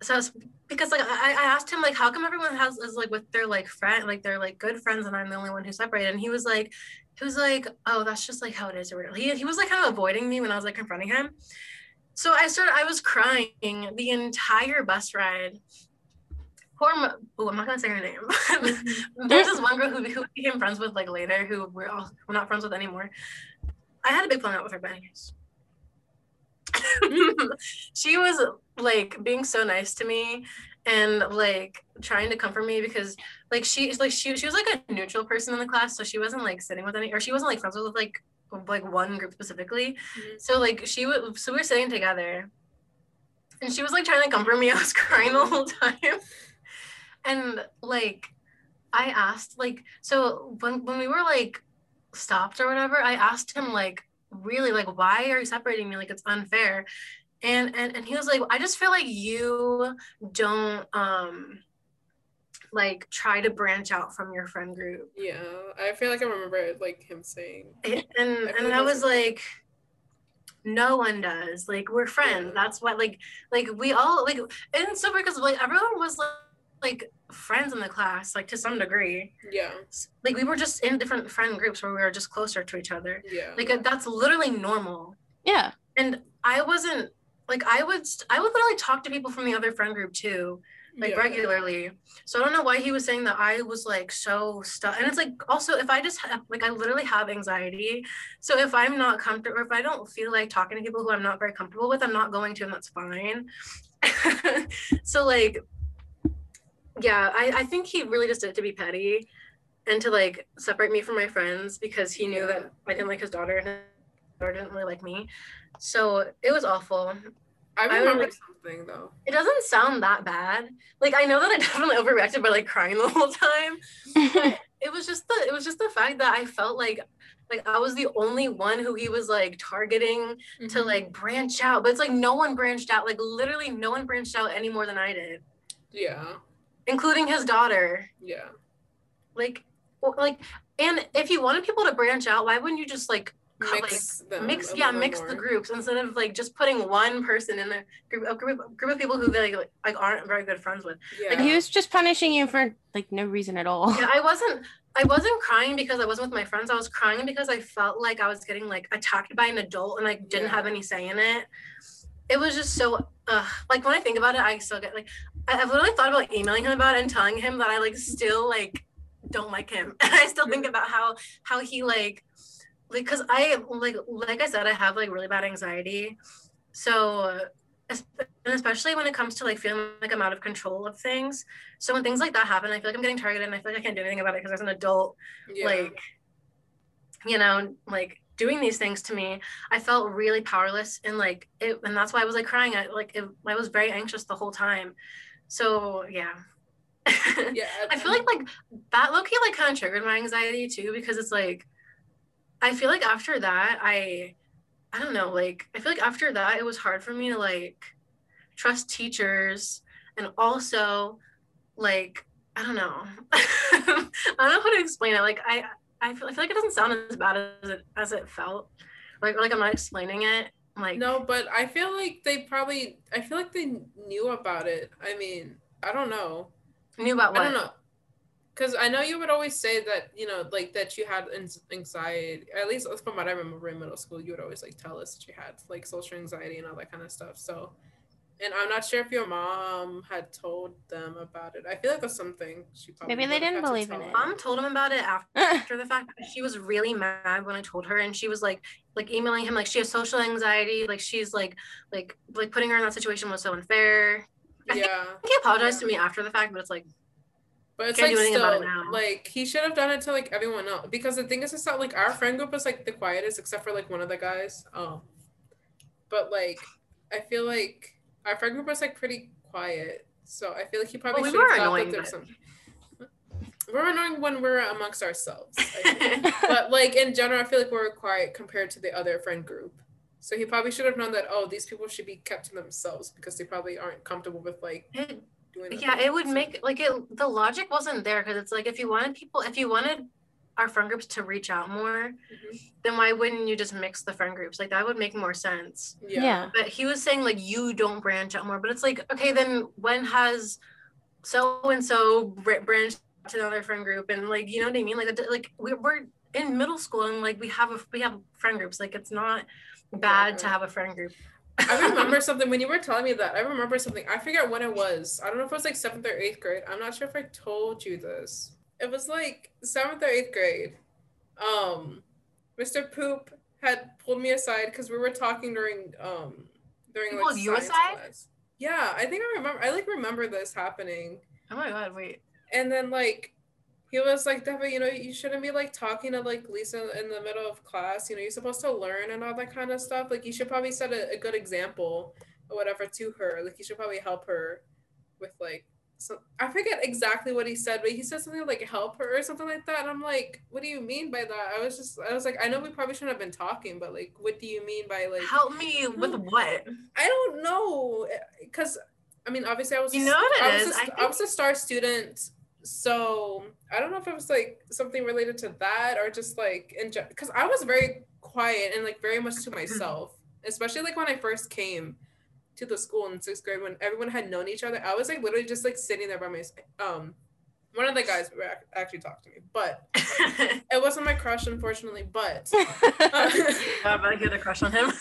So it's because like I, I asked him like how come everyone has is like with their like friend like they're like good friends and I'm the only one who's separated and he was like he was like oh that's just like how it is or whatever. He, he was like kind of avoiding me when I was like confronting him. So I started I was crying the entire bus ride. Poor oh I'm not gonna say her name. Mm-hmm. There's this one girl who, who became friends with like later who we're all we're not friends with anymore. I had a big falling out with her, but anyways. Mm-hmm. she was like being so nice to me and like trying to comfort me because like she like she she was like a neutral person in the class, so she wasn't like sitting with any or she wasn't like friends with like like one group specifically. Mhm. So like she would so we were sitting together and she was like trying to comfort me. I was crying the whole time. And like I asked like so when when we were like stopped or whatever, I asked him like really like why are you separating me? Like it's unfair. And and and he was like, I just feel like you don't um like try to branch out from your friend group. Yeah. I feel like I remember like him saying. And I and, feel and like I was a- like, no one does. Like we're friends. Yeah. That's what like like we all like and it's so weird because like everyone was like like friends in the class, like to some degree. Yeah. Like we were just in different friend groups where we were just closer to each other. Yeah. Like uh, that's literally normal. Yeah. And I wasn't like I would I would literally talk to people from the other friend group too like Yeah. regularly. So I don't know why he was saying that I was like so stuck. And it's like also if I just have, like I literally have anxiety. So if I'm not comfortable, or if I don't feel like talking to people who I'm not very comfortable with, I'm not going to, and that's fine. so like, yeah, I I think he really just did it to be petty, and to like separate me from my friends because he knew that I didn't like his daughter and daughter didn't really like me. So it was awful. I I remember remember- something though. It doesn't sound that bad. Like I know that I definitely overreacted by like crying the whole time. But it was just the it was just the fact that I felt like like I was the only one who he was like targeting to Mhm. like branch out. But it's like no one branched out. Like literally no one branched out any more than I did, Yeah. including his daughter. Yeah. Like like and if you wanted people to branch out, why wouldn't you just like cut, like Mix them. mix a yeah little mix the groups instead of like just putting one person in a group a group, group of people who like like aren't very good friends with Yeah. he was just punishing you for like no reason at all. yeah i wasn't i wasn't crying because i wasn't with my friends i was crying because i felt like i was getting like attacked by an adult and i didn't Yeah. have any say in it it was just so uh like when i think about it i still get like I- i've literally thought about emailing him about it and telling him that i like still like don't like him and i still think about how how he like like because i like like i said i have like really bad anxiety. So and especially when it comes to like feeling like i'm out of control of things. So when things like that happen i feel like i'm getting targeted and i feel like i can't do anything about it because there's an adult yeah. like you know like doing these things to me. I felt really powerless and like it and that's why i was like crying. I like it, i was very anxious the whole time. So yeah. Yeah. I feel like like that low key like kind of triggered my anxiety too because it's like I feel like after that I I don't know like I feel like after that it was hard for me to like trust teachers and also like I don't know I don't know how to explain it like I I feel, I feel like it doesn't sound as bad as it as it felt like like I'm not explaining it like no, but I feel like they probably. I feel like they knew about it. I mean, I don't know. knew about what I don't know. Because I know you would always say that, you know, like that you had anxiety. At least from what I remember in middle school, you would always like tell us that you had like social anxiety and all that kind of stuff. So, and I'm not sure if your mom had told them about it. I feel like that's something she probably Maybe they didn't believe in it. mom told him about it after after the fact she was really mad when i told her and she was like like emailing him like she has social anxiety like she's like like like putting her in that situation was so unfair I Yeah. Think he apologized to me after the fact but it's like But it's Can't like do anything about still it like he should have done it to like everyone else because the thing is it's not like our friend group was like the quietest except for like one of the guys. Um but like I feel like our friend group was like pretty quiet. So I feel like he probably Well, we should have thought that there's but- some we're annoying when we're amongst ourselves. But like in general, I feel like we're quiet compared to the other friend group. So he probably should have known that oh, these people should be kept to themselves because they probably aren't comfortable with like doing. Yeah that. it would So- make like it the logic wasn't there because it's like if you wanted people if you wanted our friend groups to reach out more, Mhm. then why wouldn't you just mix the friend groups? Like that would make more sense. Yeah. Yeah. But he was saying like you don't branch out more, but it's like okay, then when has so and so branched to another friend group and like you know what I mean? Like like we're we're in middle school and like we have a we have friend groups. Like it's not bad to have a friend group. I remember something when you were telling me that. I remember something. I forget when it was. I don't know if it was like seventh or eighth grade. I'm not sure if I told you this. It was like seventh or eighth grade. Um, Mr. Poop had pulled me aside because we were talking during um during He like you aside? class. Yeah, I think I remember. I like remember this happening. Oh my god, wait. And then like he was like, Deborah, you know, you shouldn't be like talking to like Lisa in the middle of class. You know, you're supposed to learn and all that kind of stuff. Like you should probably set a, a good example or whatever to her. Like you should probably help her with like so I forget exactly what he said, but he said something like help her or something like that. And I'm like, what do you mean by that? I was just I was like, I know we probably shouldn't have been talking, but like what do you mean by like Help me with what? I don't know, because I mean, obviously, I was. You a- know what it I was is? a- I I think- was a star student, so I don't know if it was like something related to that or just like in because I was very quiet and like very much to myself, especially like when I first came to the school in sixth grade when everyone had known each other. I was like literally just like sitting there by myself. Um, one of the guys actually talked to me, but it wasn't my crush, unfortunately. But uh, Yeah, but I get a crush on him.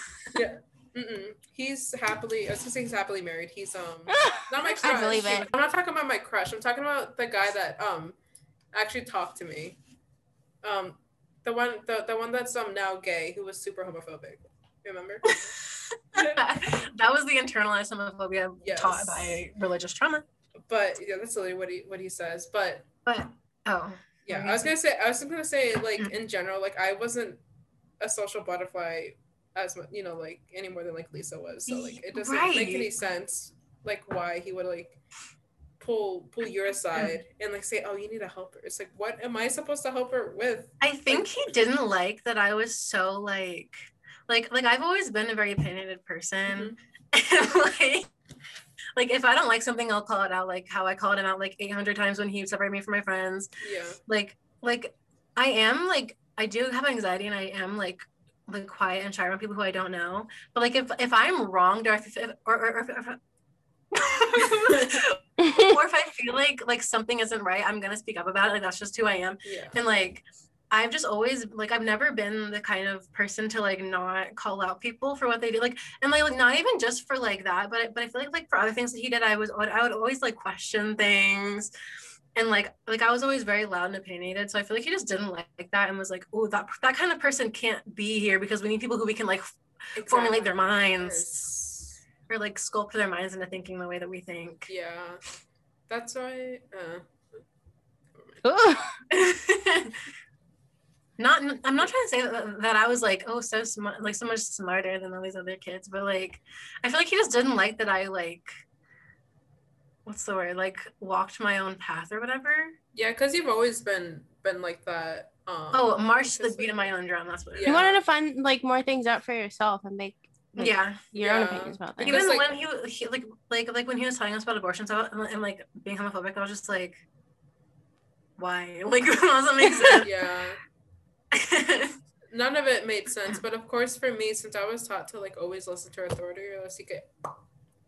Mm-mm. He's happily. I was gonna say he's happily married. He's um not my I crush. believe it. I'm not talking about my crush. I'm talking about the guy that um actually talked to me. Um, the one the, the one that's um now gay who was super homophobic. Remember? that was the internalized homophobia Yes. taught by religious trauma. But yeah, that's literally what he what he says. But But oh, yeah. I was gonna say I was gonna say like in general, like I wasn't a social butterfly as much, you know, like any more than like Lisa was. So like it doesn't make any sense like why he would like pull pull your aside and like say, Oh, you need a helper. It's like what am I supposed to help her with? I think he didn't like that I was so like, like, like I've always been a very opinionated person, Mm-hmm. and like, like if I don't like something, I'll call it out, like how I called him out like 800 times when he separated me from my friends. Yeah. Like, like I am like I do have anxiety, and I am like like quiet and shy around people who I don't know. But like if if I'm wronged or if, if or, or, or if, or if I feel like like something isn't right, I'm gonna speak up about it. Like that's just who I am. Yeah. And like I've just always like I've never been the kind of person to like not call out people for what they do. Like and like, like not even just for like that, but but I feel like like for other things that he did, I was I would always like question things. And like like I was always very loud and opinionated. So I feel like he just didn't like that and was like, oh that that kind of person can't be here because we need people who we can like formulate their minds or like sculpt their minds into thinking the way that we think. Yeah. That's why uh not i'm not trying to say that, that i was like oh so smart like so much smarter than all these other kids but like i feel like he just didn't like that i like what's the word like walked my own path or whatever yeah, because you've always been been like that. Um oh march the beat of my own drum that's what Yeah. You wanted to find like more things out for yourself and make like, yeah your own opinions about Like, things. even like- when he, he like like like when he was telling us about abortion stuff and, and like being homophobic i was just like why like it doesn't make sense Yeah. none of it made sense. But of course, for me, since I was taught to like always listen to authority or else you get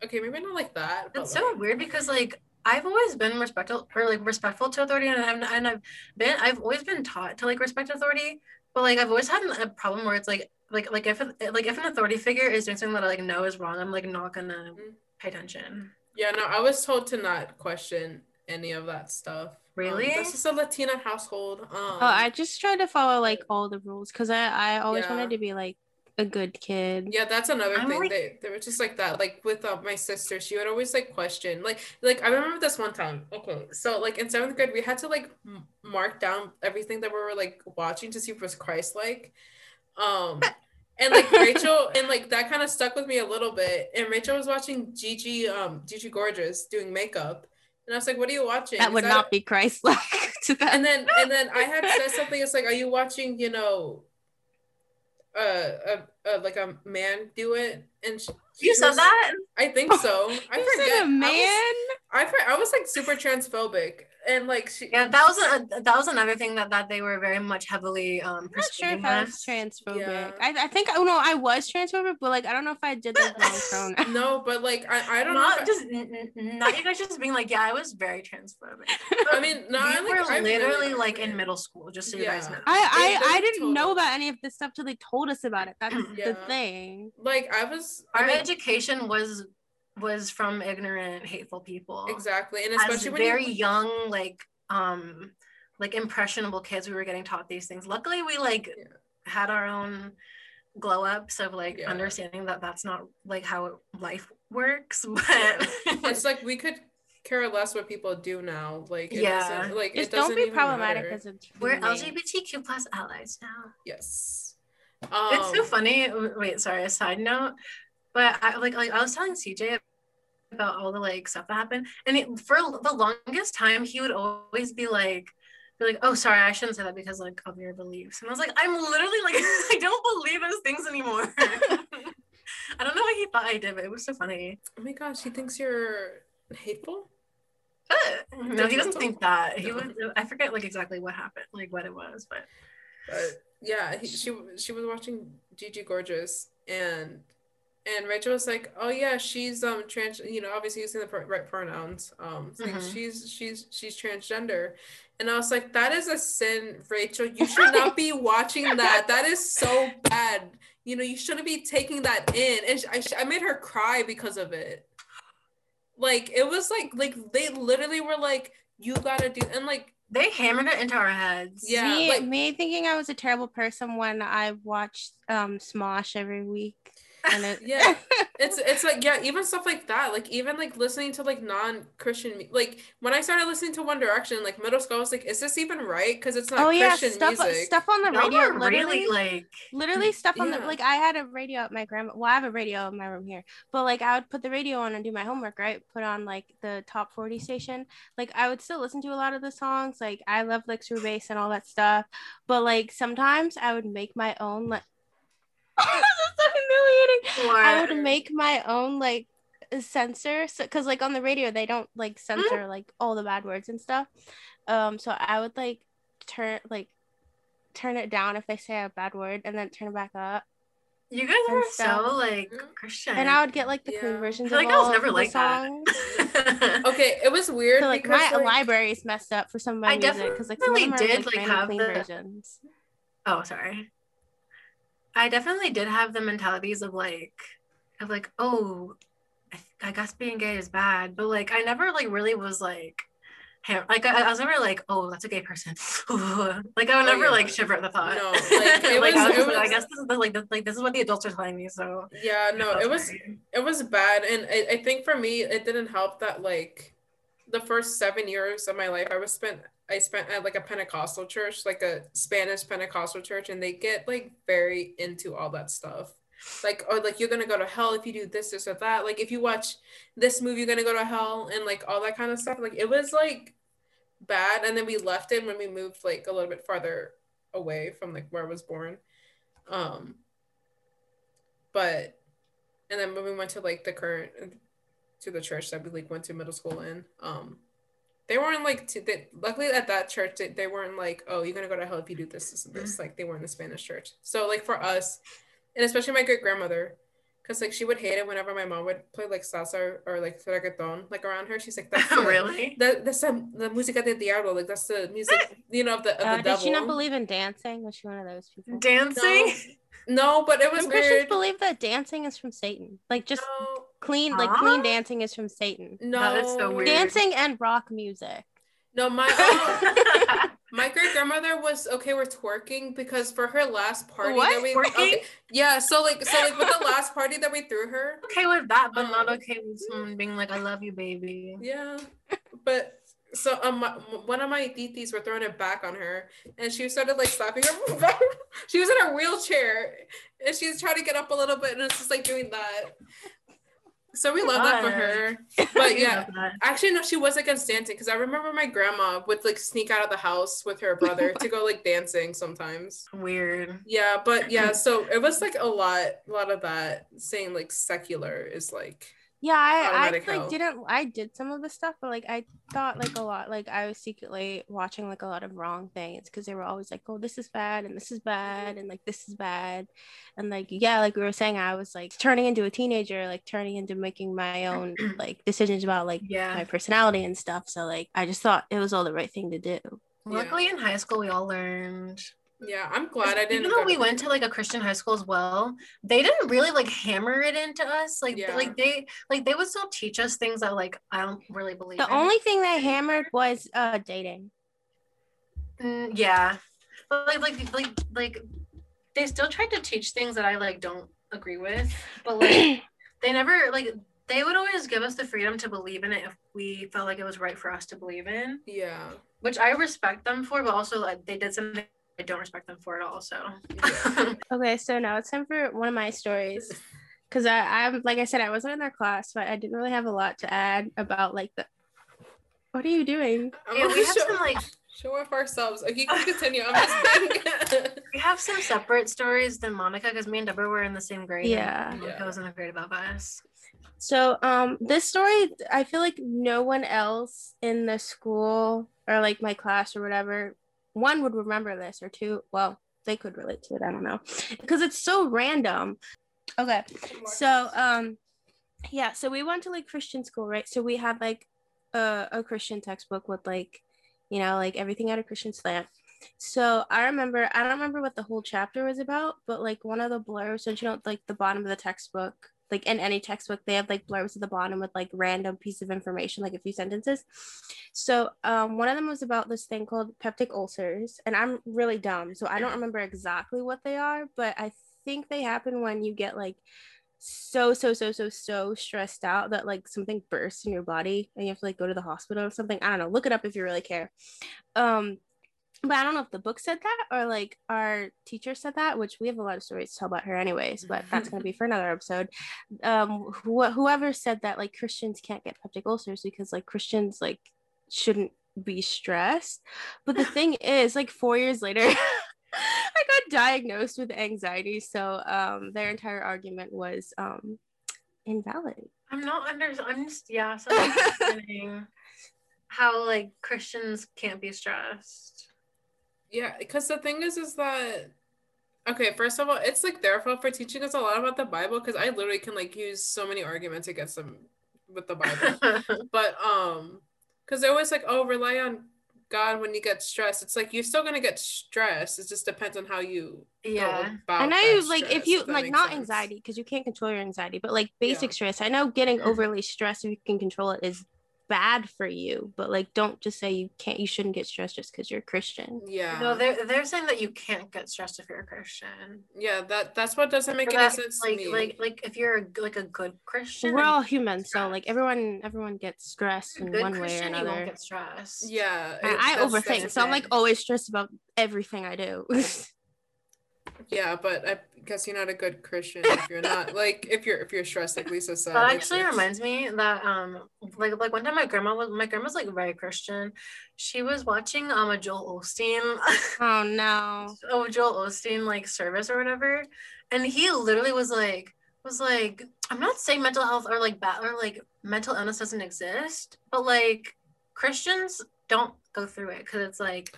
okay, maybe not like that. But It's so like, weird because like I've always been respectful or like respectful to authority and I've and I've been I've always been taught to like respect authority, but like I've always had a problem where it's like like like if like if an authority figure is doing something that I like know is wrong, I'm like not gonna Mhm. pay attention. yeah, no, I was told to not question any of that stuff. Um, Really? this is a Latina household. Um, oh, I just tried to follow like all the rules because I I always Yeah. wanted to be like a good kid. Yeah, that's another I'm thing. like- they they were just like that. Like with uh, my sister, she would always like question. Like like I remember this one time. Okay, so like in seventh grade, we had to like m- mark down everything that we were like watching to see if it was Christ like. Um, and like Rachel and like that kind of stuck with me a little bit. And Rachel was watching Gigi um Gigi Gorgeous doing makeup, and I was like, "What are you watching?" That would not be Christ-like and then and then I had said something. It's like, are you watching? You know, uh, a, a like a man do it? And she, You said was- that? I think so. I forget. said a I man. was, I, I was like super transphobic, and like she. Yeah, that was a, that was another thing that, that they were very much heavily um I'm not sure persuading if I was transphobic. Yeah. I, I think oh no, I was transphobic, but like I don't know if I did the wrong pronoun. No, but like I, I don't know. Not if I- just n- n- not you guys just being like, yeah, I was very transphobic. I mean, no, I we like. were I really literally don't like in middle school, just so you guys know. I I, I didn't told know about any of this stuff till they told us about it. That's the thing. Like I was. I Our mean, education was was from ignorant, hateful people. exactly, and As especially when very you, young, like um, like impressionable kids, we were getting taught these things. Luckily, we like Yeah. had our own glow ups of like Yeah. understanding that that's not like how life works. But it's like we could care less what people do now. Like it Yeah. like Just it doesn't don't be even problematic matter. as we're. LGBTQ plus allies now. Yes. it's so Um, funny. Wait, sorry, a side note. But I like like I was telling CJ about all the like stuff that happened, and it, for the longest time, he would always be like, be like, "Oh, sorry, I shouldn't say that because like of your beliefs." And I was like, "I'm literally like, I don't believe those things anymore." I don't know why he thought I did, but it was so funny. Oh my gosh, he thinks you're hateful. Uh, but, no, he doesn't think that. He No. was. I forget like exactly what happened, like what it was, but But yeah, he, she she was watching Gigi Gorgeous and and Rachel was like, "Oh yeah, she's um trans. You know, obviously using the pr- right pronouns. Um, it's like Mhm. she's she's she's transgender." And I was like, "That is a sin, Rachel. You should not be watching that. That is so bad. You know, you shouldn't be taking that in." And I sh- I made her cry because of it. Like it was like like they literally were like, "You gotta do," and like they hammered it into our heads. Yeah, me, like- me thinking I was a terrible person when I watched um Smosh every week. And it, Yeah. it's it's like yeah even stuff like that like even like listening to like non-christian mu- like when i started listening to one direction like middle school i was like is this even right because it's not oh yeah, christian stuff music stuff on the Y'all radio. are Literally, really like literally stuff on the like I had a radio at my grandma. Well, I have a radio in my room here, but like I would put the radio on and do my homework. Right, put on like the top forty station. Like I would still listen to a lot of the songs. Like I love Licks Bass and all that stuff. But like sometimes I would make my own like. this is so humiliating. I would make my own like censor because like on the radio they don't like censor like all the bad words and stuff um so i would like turn like turn it down if they say a bad word and then turn it back up You guys are so like Mm. Christian. and i would get like the clean Yeah. versions I of feel like I was all never the like that. songs. okay it was weird so like because my like, library is messed up for some of my I music because like some of them definitely are did, like, like, have clean the- versions oh, sorry. I definitely did have the mentalities of like, of like, oh, I, I guess being gay is bad, but like I never like really was like. ham- Like I, I was never like, oh, that's a gay person. like I would Oh, never yeah. like shiver at the thought. No, like, it Like, was- I, was it just I guess this is the, like the, like this is what the adults are telling me. So yeah no it was it was bad and I, I think for me it didn't help that like the first seven years of my life i was spent i spent at like a pentecostal church like a spanish pentecostal church and they get like very into all that stuff. Like oh, like you're gonna go to hell if you do this this or that. Like if you watch this movie you're gonna go to hell and like all that kind of stuff. Like it was like bad and then we left it when we moved like a little bit farther away from like where i was born. Um but and then when we went to like the current to the church that we like went to middle school in um they weren't like t- they, luckily at that church they, they weren't like oh you're gonna go to hell if you do this this and this like they were in the spanish church. So like for us and especially my great grandmother because like she would hate it whenever my mom would play like salsa or, or like reggaeton like around her. She's like that's the, really. that, that's the, the música del diablo like that's the music you know of the, of uh, the did devil she not believe in dancing? Was she one of those people? Dancing. no. But it was Some Christians believe that dancing is from Satan. Like just no, clean, like clean dancing is from Satan. no That is so weird. Dancing and rock music. no my uh, My great grandmother was okay with twerking because for her last party What? that we Twerking? okay, yeah, so like so like with the last party that we threw her, okay with that, but not Um, okay with someone being like, "I love you, baby." yeah, but so um my- one of my titis were throwing it back on her and she started like slapping her. she was in a wheelchair and she was trying to get up a little bit and it's just like doing that. So we love that for her. But yeah, actually no, she was against dancing because I remember my grandma would like sneak out of the house with her brother to go like dancing sometimes. Weird. Yeah, but yeah, so it was like a lot, a lot of that saying like secular is like Yeah, I, I like hell. didn't I did some of the stuff, but like I thought like a lot like I was secretly watching like a lot of wrong things because they were always like, oh, this is bad and this is bad and like this is bad, and like yeah, like we were saying, I was like turning into a teenager, like turning into making my own like decisions about like Yeah. my personality and stuff. So like I just thought it was all the right thing to do. Luckily, in high school, we all learned. Yeah. I'm glad I didn't. Even though we to- went to like a Christian high school as well, they didn't really like hammer it into us. Like, Yeah. like they like they would still teach us things that like I don't really believe. The in. only thing they hammered was uh dating. Mm, yeah, but like like like like they still tried to teach things that I like don't agree with, but like they never like they would always give us the freedom to believe in it if we felt like it was right for us to believe in, Yeah. which I respect them for, but also like they did something I don't respect them for it all. So. Okay, so now it's time for one of my stories. Cause I, I'm like I said, I wasn't in their class, but I didn't really have a lot to add about like the. What are you doing? Yeah, we have show, some like show off ourselves. Okay, you can continue. I'm just we have some separate stories than Monica because me and Deborah were in the same grade. Yeah. Monica Yeah. was in the grade above us. So um, this story, I feel like no one else in the school or like my class or whatever, one would remember this or two. Well, they could relate to it. I don't know, because it's so random. Okay, so um, yeah. So we went to like Christian school, right? So we had like a, a Christian textbook with like, you know, like everything at a Christian slant. So I remember, I don't remember what the whole chapter was about, but like one of the blurbs, don't you know, like the bottom of the textbook, like in any textbook, they have like blurbs at the bottom with like random piece of information, like a few sentences. So um, one of them was about this thing called peptic ulcers, and I'm really dumb, so I don't remember exactly what they are, but I think they happen when you get like so so so so so stressed out that like something bursts in your body and you have to like go to the hospital or something. I don't know. Look it up if you really care. Um, but I don't know if the book said that or like our teacher said that, which we have a lot of stories to tell about her anyways, but that's gonna be for another episode. Um, wh- whoever said that like Christians can't get peptic ulcers because like Christians like shouldn't be stressed. But the thing is, like four years later, I got diagnosed with anxiety. So um, their entire argument was um, invalid. I'm not under. I'm just yeah. So I'm understanding how like Christians can't be stressed. Yeah, because the thing is, is that okay? First of all, it's like their fault for teaching us a lot about the Bible. Because I literally can like use so many arguments against them with the Bible. but um, because they're always like, oh, rely on God when you get stressed. It's like you're still gonna get stressed. It just depends on how you yeah. I know like if you that like not sense. anxiety because you can't control your anxiety, but like basic Yeah. stress. I know getting overly stressed if you can control it is bad for you, but like don't just say you can't you shouldn't get stressed just because you're Christian. Yeah. No, they're they're saying that you can't get stressed if you're a Christian. yeah. That that's what doesn't make Or any that, sense like to me. like like if you're a, g- like a good Christian, We're all you human, so like everyone everyone gets stressed in good one way or Christian, you won't another. get stressed. yeah. I, it- I that's- that's overthink, so I'm like always stressed about everything I do. Yeah, but I guess you're not a good Christian if you're not like if you're if you're stressed like Lisa said. That actually it's- reminds me that um like like one time my grandma was my grandma's like very Christian. She was watching um a Joel Osteen oh no. oh Joel Osteen like service or whatever, and he literally was like was like I'm not saying mental health or like bad or like mental illness doesn't exist, but like Christians don't go through it because it's like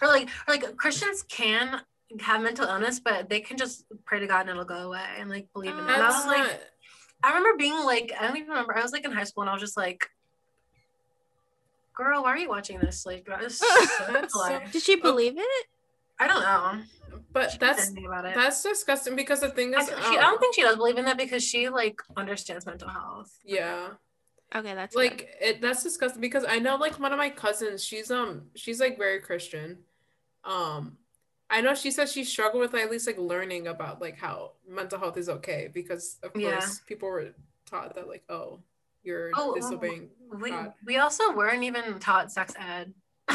or like or like Christians can have mental illness, but they can just pray to God and it'll go away and like believe in it. And I was like. I remember being like, I don't even remember. I was like in high school and I was just like, girl, why are you watching this? Like, this so so- Did she believe it? I don't know. but She that's about it. that's disgusting because the thing is th- um, she, I don't think she does believe in that because she like understands mental health. yeah. Okay, that's good. Like it that's disgusting because I know like one of my cousins, she's um she's like very Christian. Um I know she says she struggled with like, at least like learning about like how mental health is okay because of Yeah. course people were taught that like oh you're Oh, oh disobeying oh, We God. we also weren't even taught sex ed.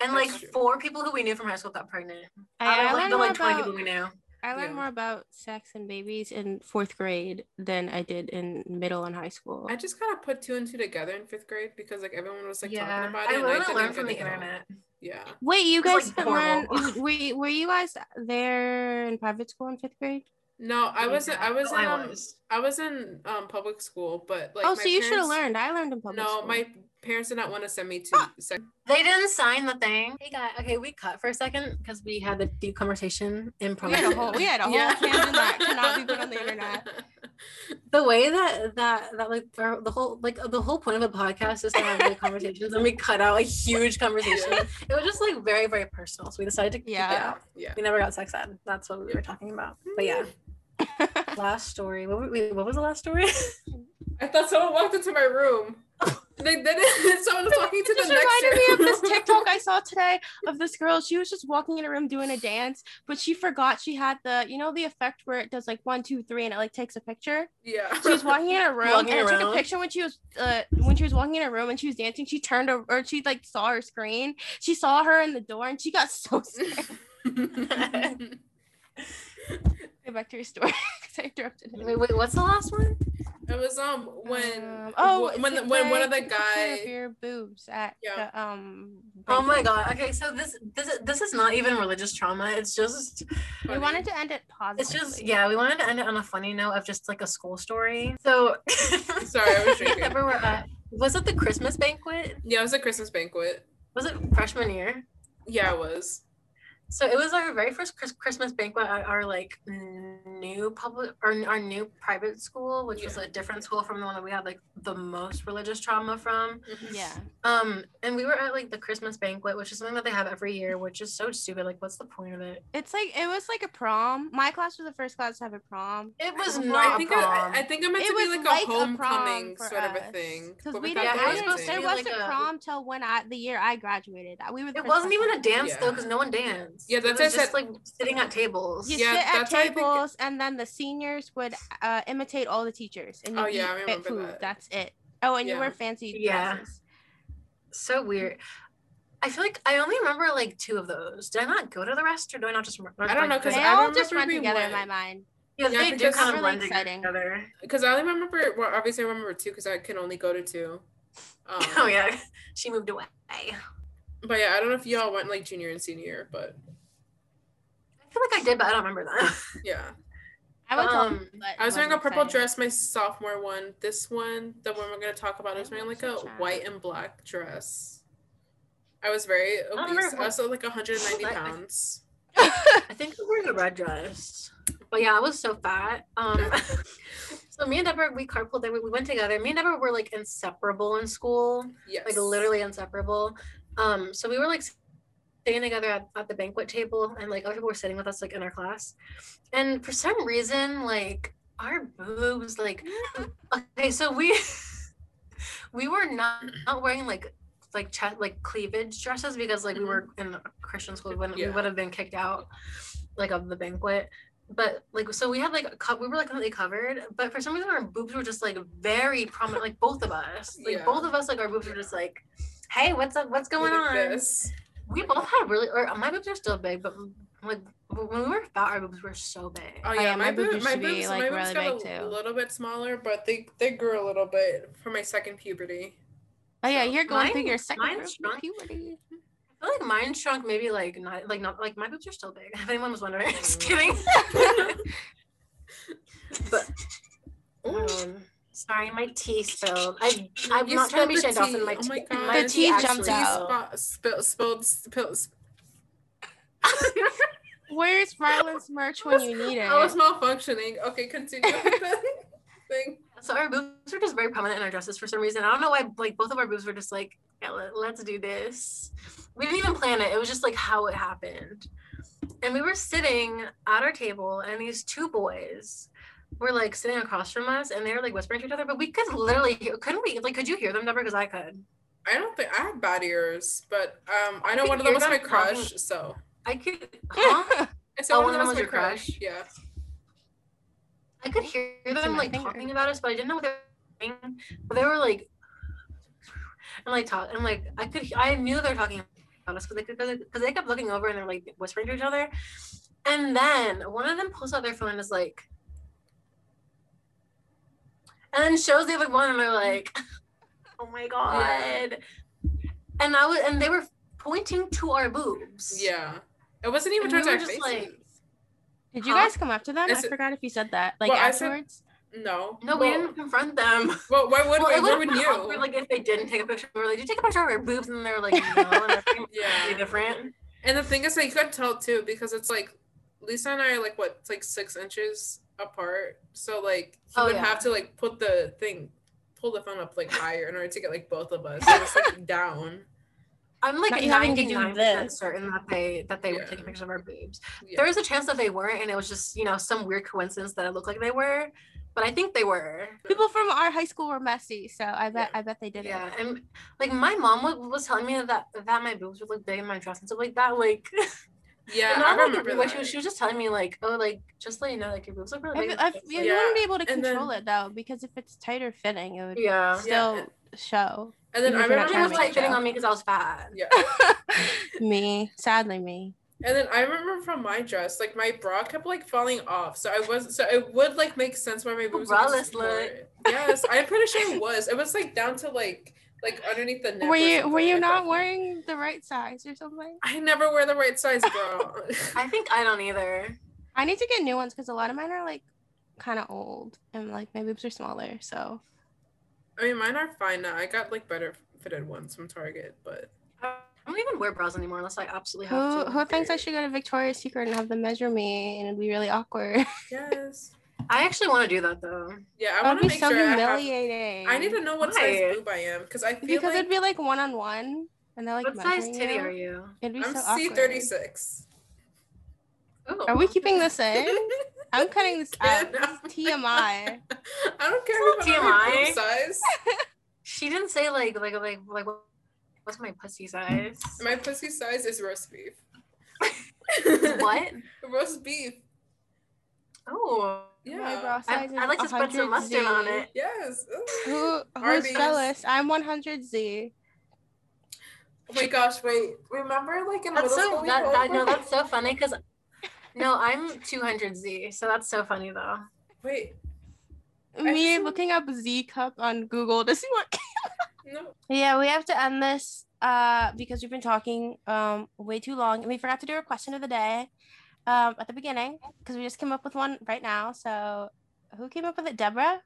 and like true. four people who we knew from high school got pregnant. I, Out I of like learned the more like 20 about- people we knew. I learned Yeah. more about sex and babies in fourth grade than I did in middle and high school. I just kind of put two and two together in fifth grade because like everyone was like yeah, talking about it. I and literally didn't learned from the get to know. internet. Yeah. Wait, you guys like, didn't learn? horrible. Were you, were you guys there in private school in fifth grade? No, I Oh, wasn't. I was in. I um, was. I was in um public school, but like. oh, my so you should have learned. I learned in public school. No, school. my parents did not want to send me to. sec- They didn't sign the thing. Hey guys, okay, we cut for a second because we had the deep conversation in we public. had a whole we had a whole Yeah. that cannot be put on the internet. The way that that that like our- the whole like the whole point of a podcast is to have like conversations and we cut out a huge conversation. It was just like very very personal, so we decided to keep it Yeah. out. Yeah. We never got sex ed. That's what we were talking about. But yeah, last story. What were what was the last story? I thought someone walked into my room. They didn't. Someone was walking to It the just next reminded me of room. this TikTok I saw today of this girl. She was just walking in a room doing a dance, but she forgot she had the, you know, the effect where it does like one, two, three, and it like takes a picture. Yeah. She was walking in a room Walking and it took a picture when she was uh when she was walking in a room and she was dancing. She turned over or she like saw her screen. She saw her in the door and she got so scared. Go back to your story because I interrupted. it. wait, wait, what's the last one? It was um when Um, oh when take when one of the take care of guy your boobs at Yeah. the um. Oh my god. Okay, so this this is this is not even religious trauma. It's just We wanted to end it positive. it's just yeah, we wanted to end it on a funny note of just like a school story. So Sorry, I was drinking. Remember we're at was it the Christmas banquet? Yeah, it was a Christmas banquet. Was it freshman year? Yeah, it was. So it was our very first Chris- Christmas banquet at our like new public or our new private school, which was a different school from the one that we had like the most religious trauma from. Yeah. Um, and we were at like the Christmas banquet, which is something that they have every year, which is so stupid. Like, what's the point of it? It's like it was like a prom. My class was the first class to have a prom. It was Well, not I think prom. I, I think it meant It to be like, like a a homecoming for sort of a thing. Because we Yeah, didn't. it was didn't to there be wasn't like a- prom till when I the year I graduated. We were. the it wasn't even a to- dance though, because no one danced. Yeah, that's It that's was just said- like sitting at tables. You Yeah, sit at that's why think- tables, and then the seniors would uh, imitate all the teachers, and you Oh, yeah, I remember food. that. That's it. Oh, and you Yeah. wear fancy Yeah. dresses. So weird. I feel like I only remember like two of those. Did I not go to the rest, or do I not just? remember? I don't know because They I all just remember run we together in my mind. Yeah, Yeah, they do because- kind of Really blend exciting. together. Because I only remember, well, obviously I remember two because I can only go to two. Um, Oh yeah, she moved away. But yeah, I don't know if y'all went like junior and senior, but I feel like I did, but I don't remember that. yeah. I went to all, Um, but I was wearing a purple exciting. dress my sophomore one. This one, the one we're gonna talk about, I was wearing like a Such white and black dress. I was very don't obese. remember I was like 190 I- I- pounds. I think I was wearing a red dress. But yeah, I was so fat. Um, so me and Deborah, we carpooled there. We we went together. Me and Deborah were like inseparable in school, Yes. like literally inseparable. Um, so we were like sitting together at, at the banquet table, and like other people were sitting with us like in our class. And for some reason, like our boobs, like okay, so we we were not not wearing like like chest like cleavage dresses because like we Mhm. were in a Christian school, we wouldn't, Yeah. we would have been kicked out like of the banquet. But like so we had like co- we were like completely covered, but for some reason our boobs were just like very prominent, like both of us, like Yeah. both of us, like our boobs were just like, hey, what's up? What's going on? this. We both had really, or my boobs are still big, but like when we were fat, our boobs were so big. Oh yeah, yeah, my my, boobs boob, used my to be, like, my boobs really got big, a too. little bit smaller, but they they grew a little bit for my second puberty. Oh yeah, So, you're going through your second mine's group of shrunk. puberty. I feel like mine shrunk maybe like not like not like my boobs are still big. If anyone was wondering, just kidding. but um, sorry, my tea spilled. I I'm You not trying to be spilled off. the Dawson. Oh my tea. Oh tea, my God. my The tea jumped actually out. Spot, spilled, spilled, spilled. Where's Ryland's merch when you need it? I was malfunctioning. Okay, continue with the thing. So our boobs were just very prominent in our dresses for some reason. I don't know why. Like both of our boobs were just like, yeah, let, let's do this. We didn't even plan it. It was just like how it happened. And we were sitting at our table, and these two boys were like sitting across from us, and they were like whispering to each other. But we could literally, hear, couldn't we? Like, could you hear them, Deborah? Because I could. I don't think I have bad ears, but um, I know one of them hear was my crush, talking- so I could. Huh? I said Oh, one of them was my your crush. crush? Yeah. I could hear them like finger. talking about us, but I didn't know what they were saying. But they were like, and like talk, and like I could, I knew they were talking about us because they, could, because they kept looking over and they're like whispering to each other. And then one of them pulls out their phone and is like, and then shows the other one and they're like, oh my god. And I was and they were pointing to our boobs. Yeah. It wasn't even And towards we our were just faces. like- Did you Huh? guys come up to them? Is I it- forgot if you said that. Like Well, I said- afterwards. no. No, we didn't confront them. Well, why would Well, we? it Where would would have been awkward, you? like if they didn't take a picture. We were like, "Did you take a picture of our boobs?" And they're like, "No." And they're Yeah. different. And the thing is, like, you could tell too because it's like Lisa and I are like what, it's like six inches apart. So like he Oh, would yeah. have to like put the thing, pull the phone up like higher in order to get like both of us. So it's like down. I'm like Not you having to do 99% this. certain that they that they were taking pictures of our boobs. Yeah. There was a chance that they weren't, and it was just you know some weird coincidence that it looked like they were, but I think they were. People from our high school were messy, so I bet Yeah. I bet they did Yeah, it. and like my mom was, was telling me that that my boobs would look big in my dress and stuff like that. Like, yeah, and I I remember like, that. she was she was just telling me like, oh, like just let you know, like your boobs look really I, big. feel- I, and you stuff. wouldn't be able to control then- it though, because if it's tighter fitting, it would yeah. still Yeah. show. and then even I if you're not remember It was to like, like fitting on me because I was fat. yeah. me, sadly me. And then I remember from my dress, like my bra kept like falling off. So I was so it would like make sense why my boobs were braless just more- Yes, I'm pretty sure it was. It was like down to like like underneath the neck. Were you were you thought. not wearing the right size or something? I never wear the right size bra. I think I don't either. I need to get new ones because a lot of mine are like kind of old and like my boobs are smaller. So I mean, mine are fine now. I got like better fitted ones from Target, but I don't even wear bras anymore unless I absolutely who have to. who thinks I should go to Victoria's Secret and have them measure me and it'd be really awkward? yes, I actually want to do that though. yeah. I want to be make so sure I have. humiliating. I need to know what Why? size boob I am because I feel because like it'd be like one on one and they're like what size titty you. are you? It'd be I'm so C awkward. thirty six. Oh. Are we keeping this in? I'm cutting this out. This is TMI. I don't care It's about not my boob TMI. size. She didn't say like like like like what- what's my pussy size? My pussy size is roast beef. what? roast beef. Oh. My Yeah. bra I, is I like to spread some 100 mustard on it. Yes. Who who's Arby's. jealous? I'm 100Z. Oh my gosh! Wait. Remember, like in That's middle so school, that, that no, that's so funny because no, I'm 200Z, so that's so funny though. Wait. Me just- looking up Z cup on Google to see what. No. Yeah, we have to end this uh because we've been talking um way too long and we forgot to do a question of the day um at the beginning because we just came up with one right now. So who came up with it? Deborah.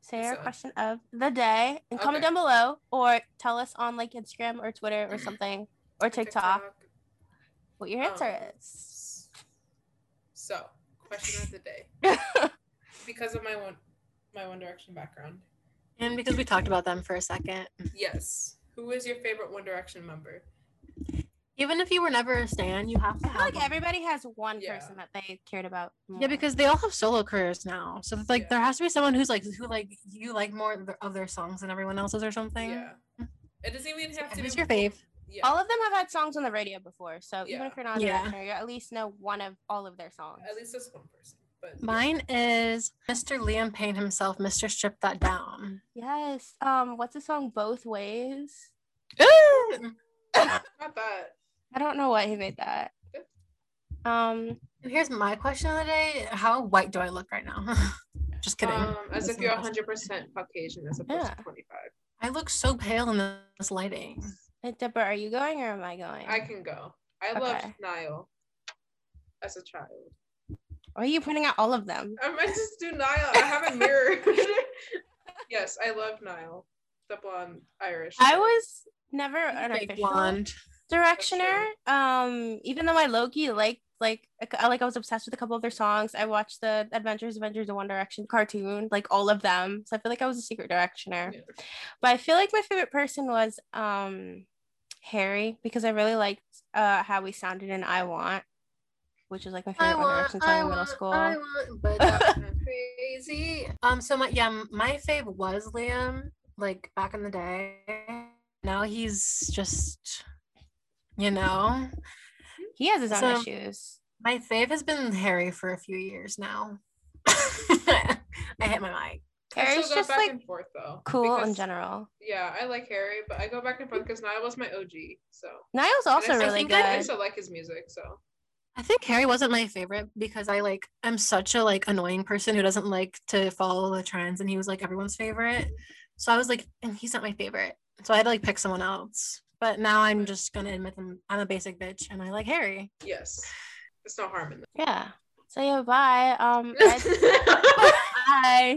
Say our question of the day and comment down below or tell us on like Instagram or Twitter or something or TikTok what your answer Um, is. So, question of the day. Because of my one, my One Direction background. And because we talked about them for a second. Yes. Who is your favorite One Direction member? Even if you were never a stan, you have to I feel have like one. everybody has one Yeah. person that they cared about. More. Yeah, because they all have solo careers now. So it's like Yeah. there has to be someone who's like who like you like more of their- songs than everyone else's or something. Yeah. It doesn't even have to Who's be your fave? Yeah. all of them have had songs on the radio before, so even if you're not a Yeah. listener, you at least know one of all of their songs. At least this one person. But yeah. Mine is Mr. Liam Payne himself, Mr. Strip That Down. Yes. Um, what's the song Both Ways? not that. I don't know why he made that. Um, here's my question of the day: How white do I look right now? Just kidding. Um, as That's if you're 100% Caucasian as opposed Yeah. to 25. I look so pale in this lighting. hey, Deborah, are you going or am I going? I can go. I loved Niall as a child. Why are you pointing out all of them? I might just do Niall. I have a mirror. yes, I love Niall, the blonde Irish. I was never an Fake official blonde. Directioner. Um, even though my Loki liked like like I was obsessed with a couple of their songs. I watched the Adventures Adventures of One Direction cartoon, like all of them. So I feel like I was a secret directioner. Yeah. But I feel like my favorite person was um Harry because I really liked uh how he sounded in I Want, which is like my I favorite One want, Direction song I in middle want, school. I want, but crazy. Um, so my yeah, my fave was Liam, like back in the day. Now he's just, you know, He has his own So- issues. my fave has been Harry for a few years now. I hit my mic. I Harry's just back like and forth though. cool in general. Yeah, I like Harry, but I go back and forth because Niall was my OG. So Niall's also I still really think I good. also like his music. So I think Harry wasn't my favorite because I like I'm such a like annoying person who doesn't like to follow the trends and he was like everyone's favorite. So I was like, and he's not my favorite. So I had to like pick someone else. But now I'm just gonna admit them I'm a basic bitch and I like Harry. yes, there's no harm in that. Yeah. So yeah, bye. Um, Ed, that. bye.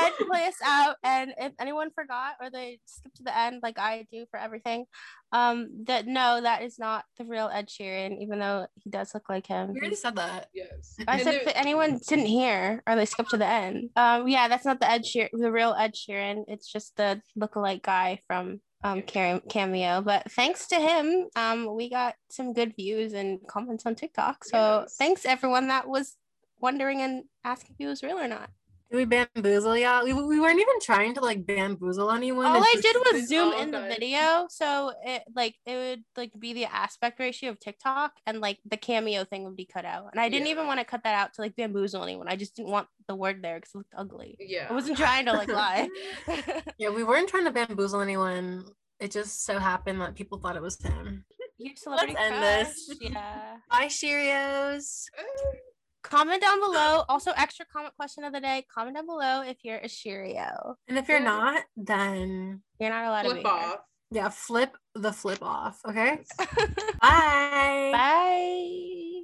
Ed, play us out, and if anyone forgot or they skipped to the end, like I do for everything, um, that no, that is not the real Ed Sheeran, even though he does look like him. We already said that. yes. I And said there- if anyone didn't hear or they skipped to the end. Um, yeah, that's not the Ed Sheeran, the real Ed Sheeran. It's just the lookalike guy from um Cam- cameo. But thanks to him, um, we got some good views and comments on TikTok. So Yes. thanks everyone that was wondering and asking if he was real or not. Did we bamboozle y'all? We, we weren't even trying to like bamboozle anyone. All It's I did was zoom all in the video, so it like it would like be the aspect ratio of TikTok, and like the cameo thing would be cut out. And I didn't Yeah. even want to cut that out to like bamboozle anyone. I just didn't want the word there because it looked ugly. Yeah. I wasn't trying to like lie. Yeah, we weren't trying to bamboozle anyone. It just so happened that people thought it was him. Your celebrity end crush. this. Yeah. Bye, Cheerios. Comment down below. Also, extra comment question of the day. Comment down below if you're a Cheerio. And if you're not, then You're not allowed to Flip be off. yeah, flip the flip off. Okay. here. Bye. Bye.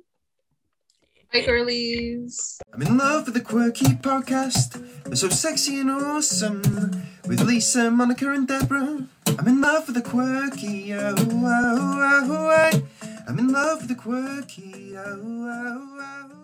Hi, girlies. I'm in love with the quirky podcast. They're so sexy and awesome. With Lisa, Monica, and Deborah. I'm in love with the quirky. Oh, oh, oh, oh, oh. I'm in love with the quirky. Oh, oh, oh. oh.